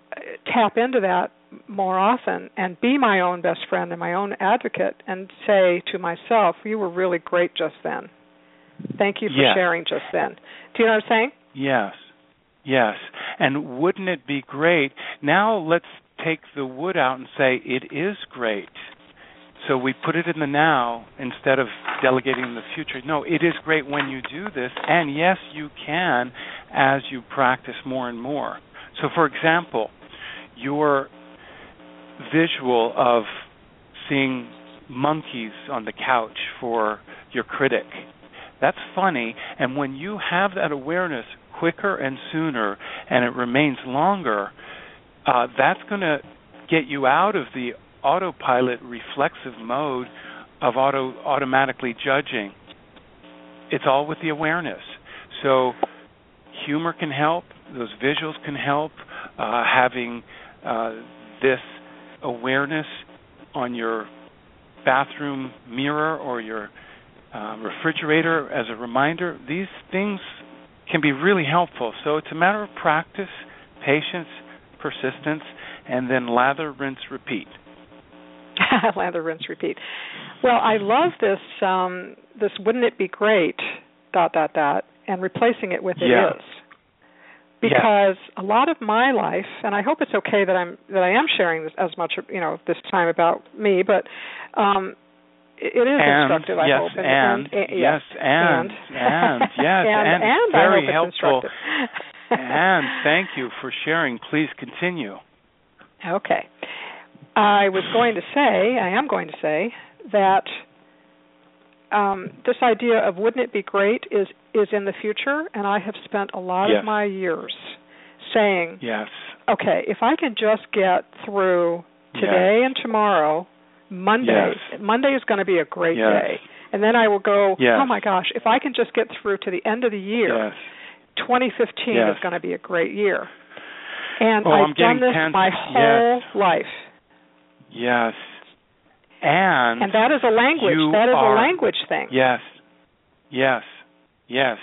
tap into that more often and be my own best friend and my own advocate and say to myself, "You were really great just then. Thank you for yes. sharing just then." Do you know what I'm saying? Yes. Yes. And wouldn't it be great? Now let's take the wood out and say it is great. So we put it in the now instead of delegating the future. No, it is great when you do this, and yes, you can as you practice more and more. So, for example, your visual of seeing monkeys on the couch for your critic, that's funny. And when you have that awareness quicker and sooner and it remains longer, uh, that's going to get you out of the autopilot reflexive mode of auto automatically judging. It's all with the awareness. So humor can help, those visuals can help. Uh, having uh, this awareness on your bathroom mirror or your uh, refrigerator as a reminder, these things can be really helpful. So it's a matter of practice, patience, persistence, and then lather, rinse, repeat. [laughs] lather, rinse, repeat. Well, I love this. Um, this wouldn't it be great? Dot dot dot, and replacing it with it yeah. is because a lot of my life and I hope it's okay that I'm that I am sharing this as much you know this time about me but um it is and, instructive I yes, hope and, and, and yes [laughs] and and, yes and, and, very helpful. [laughs] and thank you for sharing. Please continue. Okay. I was going to say, I am going to say that um, this idea of wouldn't it be great is is in the future, and I have spent a lot yes. of my years saying, yes, okay, if I can just get through today yes. and tomorrow, Monday, yes. Monday is going to be a great day, and then I will go, oh my gosh, if I can just get through to the end of the year, yes. 2015 is going to be a great year. And oh, I've done this tense. my whole life. Yes. And and that is a language. That is are, a language thing. Yes. Yes. Yes.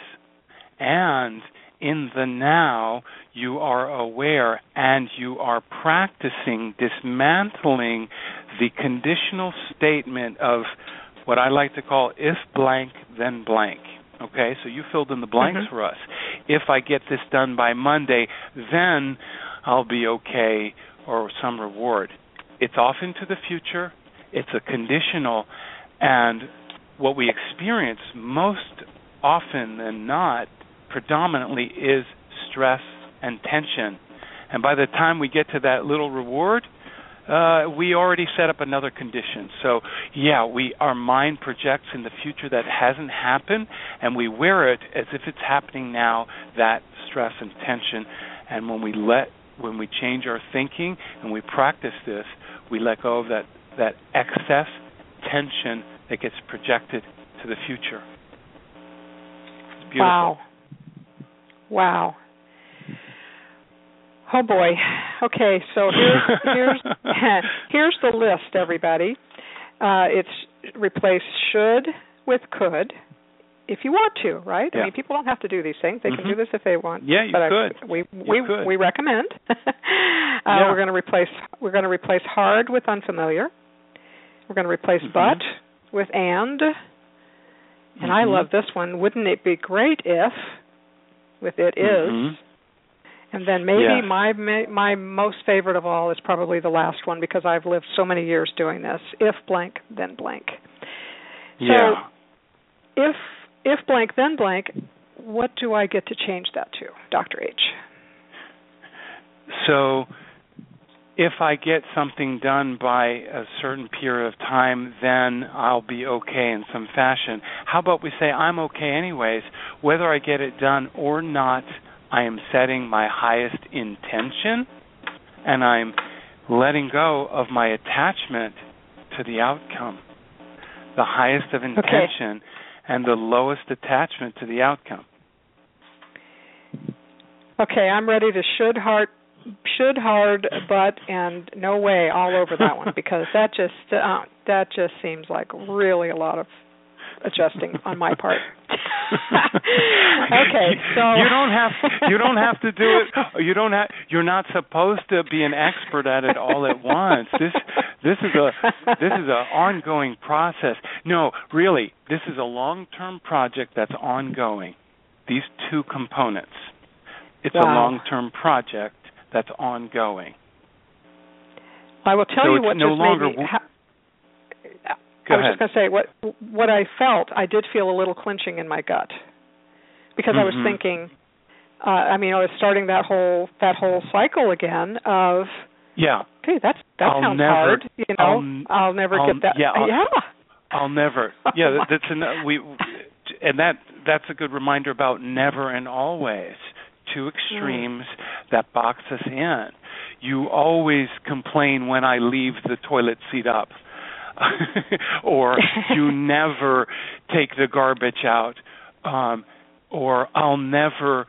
And in the now, you are aware and you are practicing dismantling the conditional statement of what I like to call if blank, then blank. Okay, so you filled in the blanks mm-hmm. for us. If I get this done by Monday, then I'll be okay or some reward. It's off into the future, it's a conditional, and what we experience most often than not, predominantly, is stress and tension. And by the time we get to that little reward, uh, we already set up another condition. So yeah, we our mind projects in the future that hasn't happened, and we wear it as if it's happening now. That stress and tension, and when we let when we change our thinking and we practice this, we let go of that that excess tension that gets projected to the future. It's beautiful. Wow. Wow. Oh boy. Okay, so here's here's [laughs] here's the list, everybody. Uh, it's replace should with could, if you want to, right? Yeah. I mean, people don't have to do these things; they mm-hmm. can do this if they want. Yeah, you but could. I, we you we could. we recommend. [laughs] uh, yeah. We're going to replace we're going to replace hard with unfamiliar. We're going to replace mm-hmm. but with and. And mm-hmm. I love this one. Wouldn't it be great if with it is, mm-hmm. and then maybe yeah. my my most favorite of all is probably the last one because I've lived so many years doing this. If blank, then blank. So yeah. if if blank then blank, what do I get to change that to, Dr. H? So if I get something done by a certain period of time, then I'll be okay in some fashion. How about we say I'm okay anyways, whether I get it done or not, I am setting my highest intention and I'm letting go of my attachment to the outcome. The highest of intention okay. and the lowest attachment to the outcome. Okay, I'm ready to should heart should hard but and no way all over that one because that just uh, that just seems like really a lot of adjusting on my part. [laughs] okay, so you don't have you don't have to do it. You don't have. You're not supposed to be an expert at it all at once. This this is a this is an ongoing process. No, really, this is a long-term project that's ongoing. These two components. It's wow. a long-term project that's ongoing. I will tell so you what no longer made me. Ha- I was ahead. just going to say what what I felt. I did feel a little clinching in my gut because mm-hmm. I was thinking. Uh, I mean, I was starting that whole that whole cycle again of. Yeah. Okay, that's that I'll sounds never, hard. You know, I'll, I'll never I'll, get that. Yeah. I'll, yeah. I'll never. [laughs] Yeah, that's an, we, and that that's a good reminder about never and always. Two extremes mm. that box us in. You always complain when I leave the toilet seat up. [laughs] or you [laughs] never take the garbage out um, or I'll never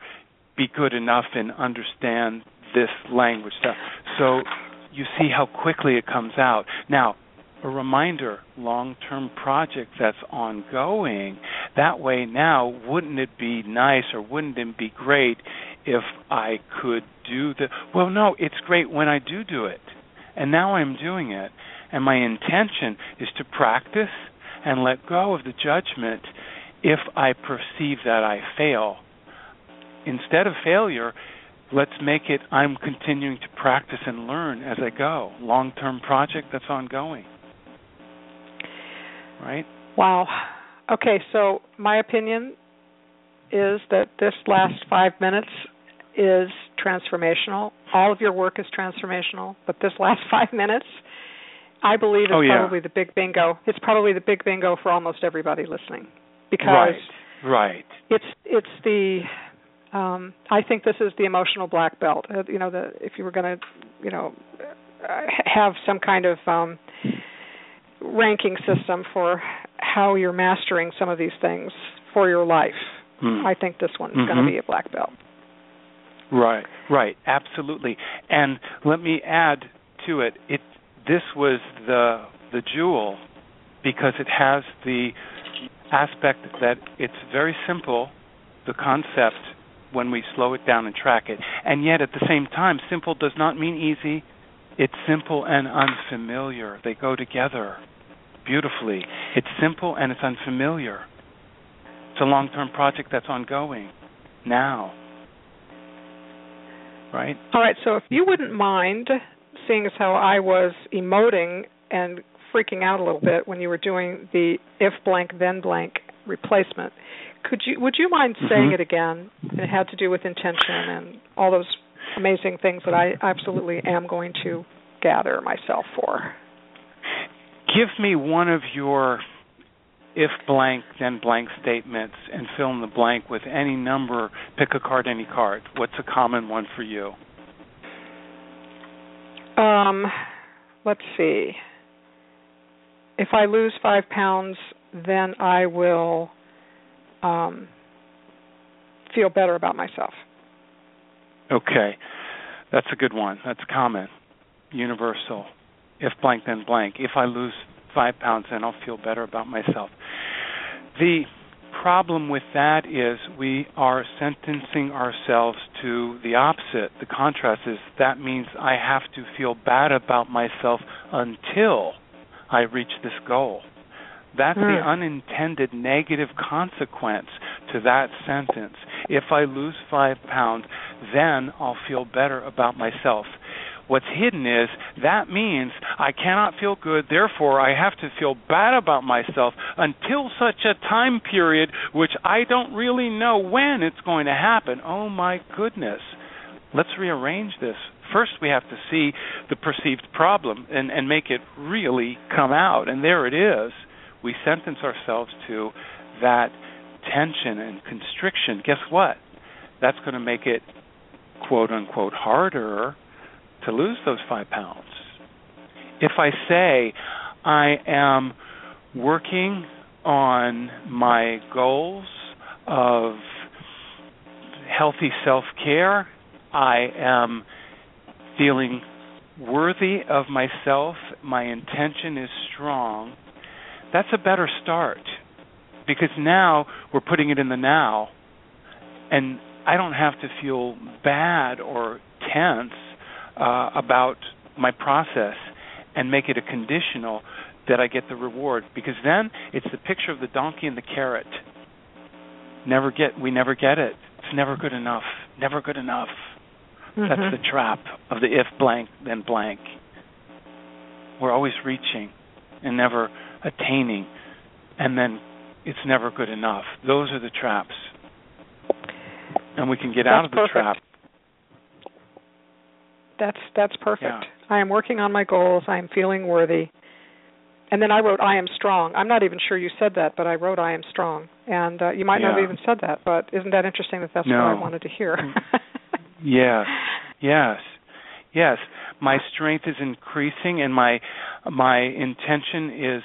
be good enough and understand this language stuff. So you see how quickly it comes out. Now, a reminder long term project that's ongoing. That way, now, wouldn't it be nice or wouldn't it be great if I could do the. Well, no, it's great when I do do it. And now I'm doing it. And my intention is to practice and let go of the judgment if I perceive that I fail. Instead of failure, let's make it I'm continuing to practice and learn as I go. Long term project that's ongoing. Right? Wow. Okay, so my opinion is that this last five minutes is transformational. All of your work is transformational, but this last [laughs] 5 minutes I believe is oh, yeah. probably the big bingo. It's probably the big bingo for almost everybody listening because right. Right. It's it's the um I think this is the emotional black belt. Uh, you know the if you were going to, you know, have some kind of um ranking system for how you're mastering some of these things for your life. Mm. I think this one is mm-hmm. going to be a black belt. Right, right, absolutely. And let me add to it, it this was the the jewel because it has the aspect that it's very simple, the concept when we slow it down and track it. And yet at the same time, simple does not mean easy. It's simple and unfamiliar. They go together beautifully. It's simple and it's unfamiliar. It's a long term project that's ongoing now. Right? All right, so if you wouldn't mind seeing as how I was emoting and freaking out a little bit when you were doing the if blank then blank replacement, could you would you mind mm-hmm. saying it again? It had to do with intention and all those amazing things that I absolutely am going to gather myself for. Give me one of your if blank then blank statements and fill in the blank with any number. Pick a card, any card. What's a common one for you? Um, let's see. If I lose five pounds, then I will um, feel better about myself. Okay, that's a good one. That's common, universal. If blank, then blank. If I lose five pounds, then I'll feel better about myself. The problem with that is we are sentencing ourselves to the opposite. The contrast is that means I have to feel bad about myself until I reach this goal. That's mm. the hmm. unintended negative consequence to that sentence. If I lose five pounds, then I'll feel better about myself. What's hidden is that means I cannot feel good, therefore I have to feel bad about myself until such a time period which I don't really know when it's going to happen. Oh my goodness. Let's rearrange this. First, we have to see the perceived problem and, and make it really come out. And there it is. We sentence ourselves to that tension and constriction. Guess what? That's going to make it quote unquote harder to lose those five pounds. If I say I am working on my goals of healthy self care, I am feeling worthy of myself, my intention is strong, that's a better start because now we're putting it in the now and I don't have to feel bad or tense uh, about my process and make it a conditional that I get the reward because then it's the picture of the donkey and the carrot. Never get we never get it. It's never good enough. Never good enough. Mm-hmm. That's the trap of the if blank then blank. We're always reaching and never attaining and then it's never good enough. Those are the traps. And we can get That's out of the perfect. trap that's that's perfect. Yeah. I am working on my goals. I am feeling worthy. And then I wrote I am strong. I'm not even sure you said that, but I wrote I am strong. And uh, you might yeah. not have even said that, but isn't that interesting that that's no. what I wanted to hear? [laughs] yes. Yes. Yes. My strength is increasing and my my intention is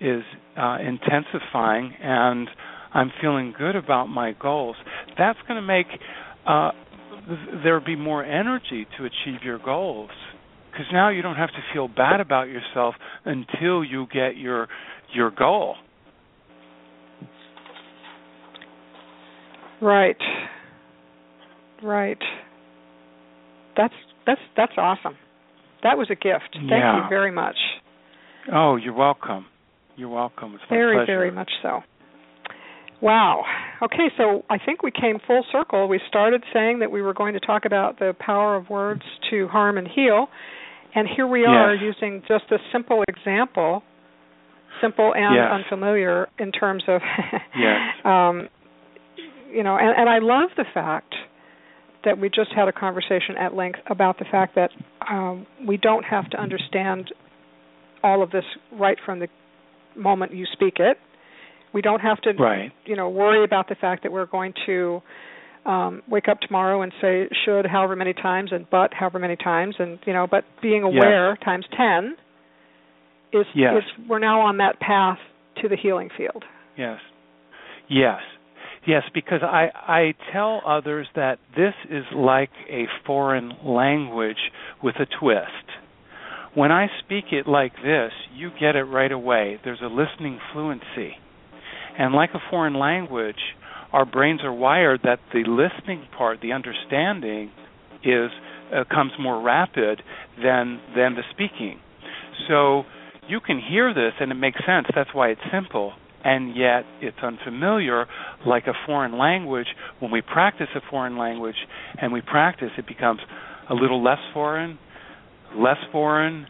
is uh, intensifying and I'm feeling good about my goals. That's going to make uh, there would be more energy to achieve your goals. Because now you don't have to feel bad about yourself until you get your your goal. Right. Right. That's that's that's awesome. That was a gift. Thank yeah. you very much. Oh you're welcome. You're welcome. It's very pleasure. very much so. Wow. Okay, so I think we came full circle. We started saying that we were going to talk about the power of words to harm and heal, and here we are yes. using just a simple example, simple and yes. unfamiliar in terms of [laughs] yes. um you know, and, and I love the fact that we just had a conversation at length about the fact that um, we don't have to understand all of this right from the moment you speak it. We don't have to, right. you know, worry about the fact that we're going to um, wake up tomorrow and say should however many times and but however many times and you know, but being aware yes. times ten is, yes. is we're now on that path to the healing field. Yes. Yes. Yes, because I I tell others that this is like a foreign language with a twist. When I speak it like this, you get it right away. There's a listening fluency. And like a foreign language, our brains are wired that the listening part, the understanding is uh, comes more rapid than than the speaking. So you can hear this and it makes sense. That's why it's simple and yet it's unfamiliar like a foreign language when we practice a foreign language and we practice it becomes a little less foreign less foreign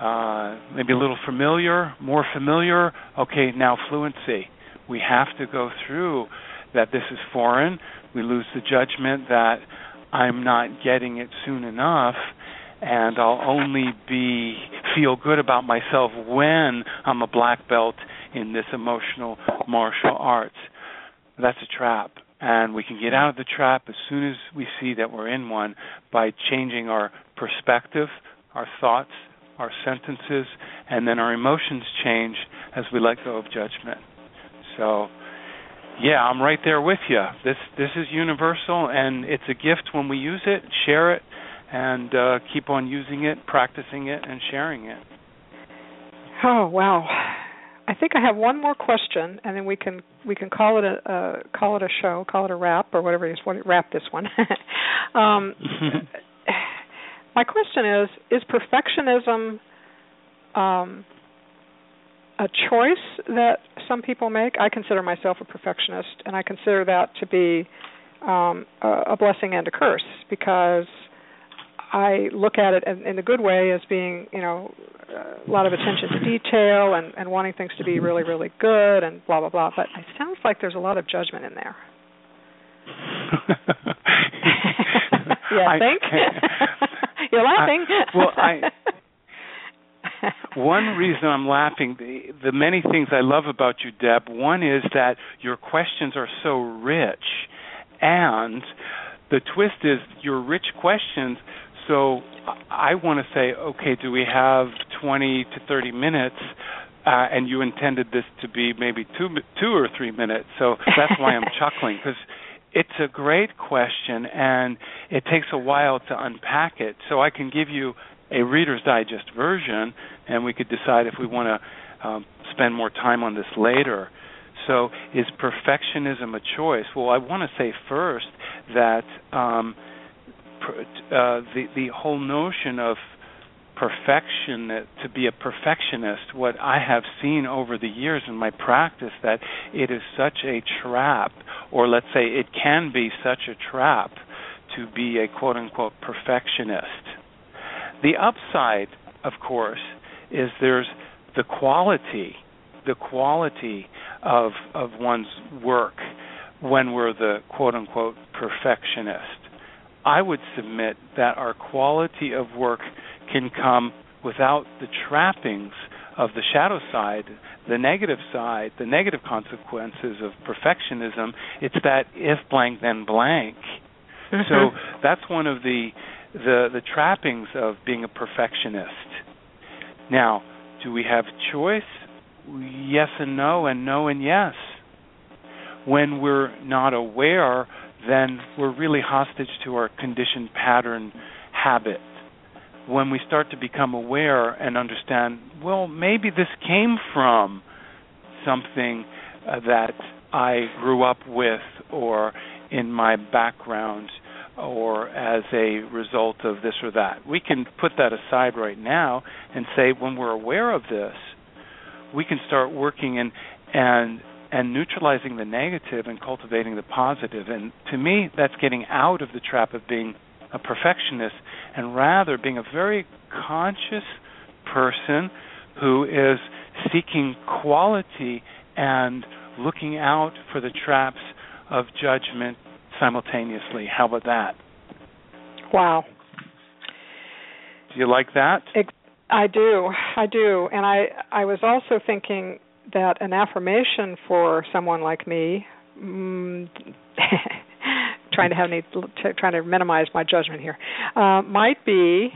uh, maybe a little familiar more familiar okay now fluency we have to go through that this is foreign we lose the judgment that i'm not getting it soon enough and I'll only be feel good about myself when I'm a black belt in this emotional martial arts. That's a trap. And we can get out of the trap as soon as we see that we're in one by changing our perspective, our thoughts, our sentences, and then our emotions change as we let go of judgment. So, yeah, I'm right there with you. This this is universal, and it's a gift when we use it, share it, and uh, keep on using it, practicing it, and sharing it. Oh wow! I think I have one more question, and then we can we can call it a uh, call it a show, call it a wrap or whatever it is. What wrap this one? [laughs] um, [laughs] my question is: Is perfectionism um, a choice that some people make? I consider myself a perfectionist, and I consider that to be um, a, a blessing and a curse because I look at it in, in the good way as being, you know, a lot of attention to detail and, and wanting things to be really, really good and blah blah blah. But it sounds like there's a lot of judgment in there. [laughs] [laughs] yeah, I think [laughs] you're laughing. I, well, I. [laughs] One reason I'm laughing, the, the many things I love about you, Deb. One is that your questions are so rich, and the twist is your rich questions so I want to say, okay, do we have 20 to 30 minutes? Uh, and you intended this to be maybe two, two or three minutes. So that's why I'm [laughs] chuckling because it's a great question and it takes a while to unpack it. So I can give you a Reader's Digest version, and we could decide if we want to um, spend more time on this later. So, is perfectionism a choice? Well, I want to say first that um, uh, the the whole notion of perfection to be a perfectionist what i have seen over the years in my practice that it is such a trap or let's say it can be such a trap to be a quote unquote perfectionist the upside of course is there's the quality the quality of of one's work when we're the quote unquote perfectionist I would submit that our quality of work can come without the trappings of the shadow side, the negative side, the negative consequences of perfectionism. It's that if blank then blank. Mm-hmm. So that's one of the the the trappings of being a perfectionist. Now, do we have choice? Yes and no and no and yes. When we're not aware then we're really hostage to our conditioned pattern habit. When we start to become aware and understand, well, maybe this came from something uh, that I grew up with or in my background or as a result of this or that. We can put that aside right now and say when we're aware of this, we can start working and and and neutralizing the negative and cultivating the positive. And to me, that's getting out of the trap of being a perfectionist and rather being a very conscious person who is seeking quality and looking out for the traps of judgment simultaneously. How about that? Wow. Do you like that? I do. I do. And I I was also thinking that an affirmation for someone like me mm, [laughs] trying to have any trying to minimize my judgment here uh, might be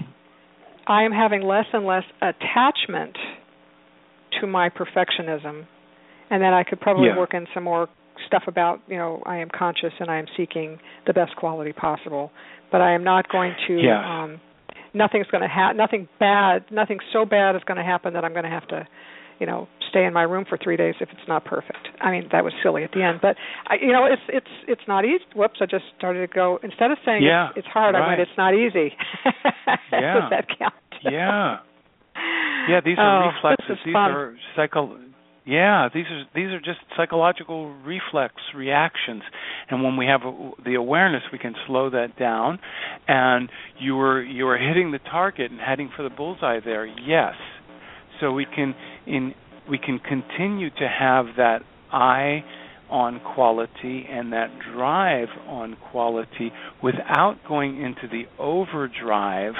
I am having less and less attachment to my perfectionism and then I could probably yeah. work in some more stuff about you know I am conscious and I am seeking the best quality possible, but I am not going to. Yeah. Um, nothing's going to happen. Nothing bad. Nothing so bad is going to happen that I'm going to have to, you know, stay in my room for three days if it's not perfect. I mean, that was silly at the end, but I, you know, it's it's it's not easy. Whoops! I just started to go. Instead of saying yeah, it's, it's hard, right. I went, it's not easy. [laughs] yeah. Does that count? yeah. [laughs] Yeah, these are oh, reflexes. These fun. are psycho yeah, these are these are just psychological reflex reactions, and when we have the awareness, we can slow that down. And you were you were hitting the target and heading for the bullseye there. Yes, so we can in we can continue to have that eye on quality and that drive on quality without going into the overdrive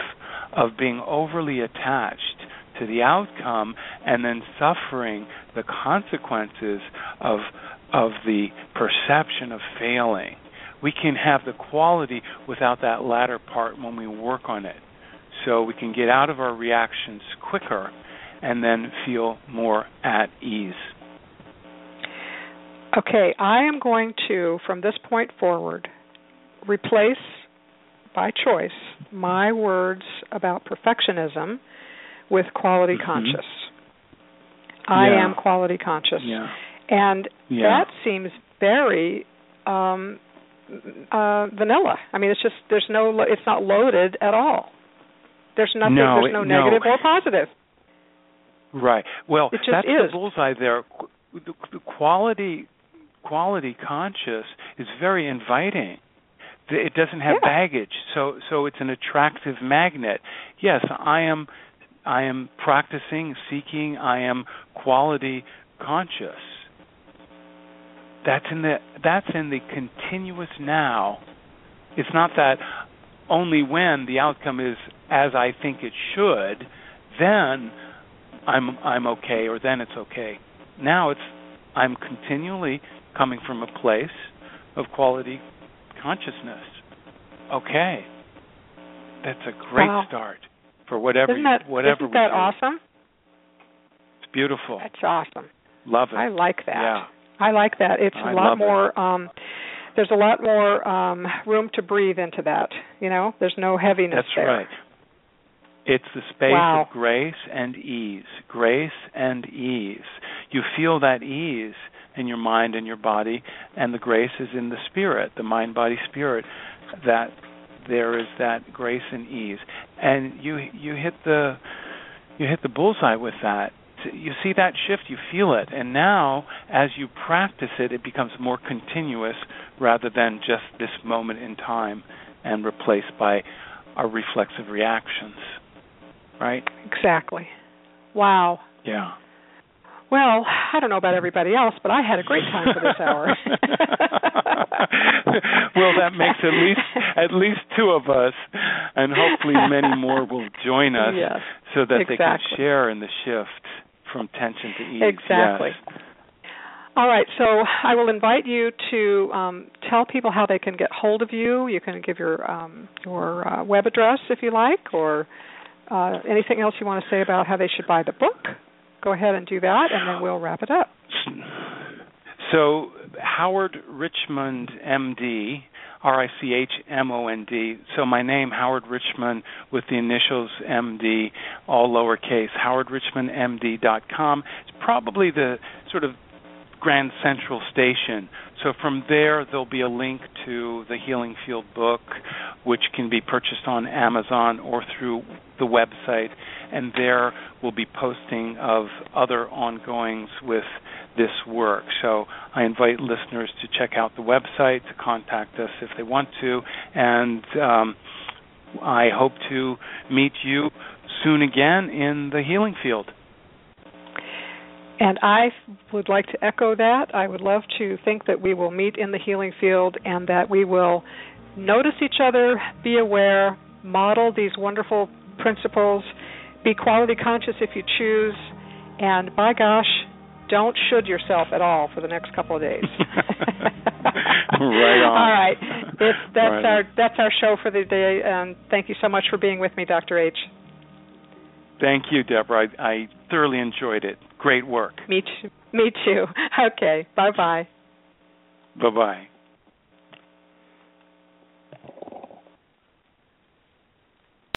of being overly attached to the outcome and then suffering the consequences of of the perception of failing. We can have the quality without that latter part when we work on it. So we can get out of our reactions quicker and then feel more at ease. Okay, I am going to, from this point forward, replace by choice my words about perfectionism with quality mm-hmm. conscious. I yeah. am quality conscious. Yeah. And yeah. that seems very um uh vanilla. I mean it's just there's no it's not loaded at all. There's nothing no, there's no, no negative or positive. Right. Well, that's is. the bullseye there. The, the quality quality conscious is very inviting. It doesn't have yeah. baggage, so so it's an attractive magnet. Yes, I am I am practicing, seeking, I am quality conscious. That's in the that's in the continuous now. It's not that only when the outcome is as I think it should, then I'm I'm okay or then it's okay. Now it's I'm continually coming from a place of quality consciousness. Okay. That's a great wow. start for whatever isn't that, whatever isn't that awesome? It's beautiful. That's awesome. Love it. I like that. Yeah. I like that. It's I a lot more um there's a lot more um room to breathe into that, you know? There's no heaviness That's there. right. It's the space wow. of grace and ease. Grace and ease. You feel that ease in your mind and your body, and the grace is in the spirit, the mind, body, spirit. That there is that grace and ease, and you you hit the you hit the bullseye with that. You see that shift, you feel it, and now as you practice it, it becomes more continuous rather than just this moment in time and replaced by our reflexive reactions. Right? Exactly. Wow. Yeah. Well, I don't know about everybody else, but I had a great time for this hour. [laughs] well, that makes at least at least two of us, and hopefully many more will join us, yes, so that exactly. they can share in the shift from tension to ease. Exactly. Yes. All right, so I will invite you to um, tell people how they can get hold of you. You can give your um, your uh, web address if you like, or uh, anything else you want to say about how they should buy the book go ahead and do that, and then we'll wrap it up. So, Howard Richmond, MD, R I C H M O N D. So, my name, Howard Richmond, with the initials MD, all lowercase, howardrichmondmd.com. It's probably the sort of Grand Central Station. So from there, there'll be a link to the Healing Field book, which can be purchased on Amazon or through the website. And there will be posting of other ongoings with this work. So I invite listeners to check out the website, to contact us if they want to, and um, I hope to meet you soon again in the healing field. And I would like to echo that. I would love to think that we will meet in the healing field and that we will notice each other, be aware, model these wonderful principles. Be quality conscious if you choose, and by gosh, don't should yourself at all for the next couple of days. [laughs] right on. All right. It's, [laughs] that's right our that's our show for the day. And thank you so much for being with me, Dr. H. Thank you, Deborah. I, I thoroughly enjoyed it. Great work. Me too. Me too. [laughs] Okay. Bye bye. Bye bye.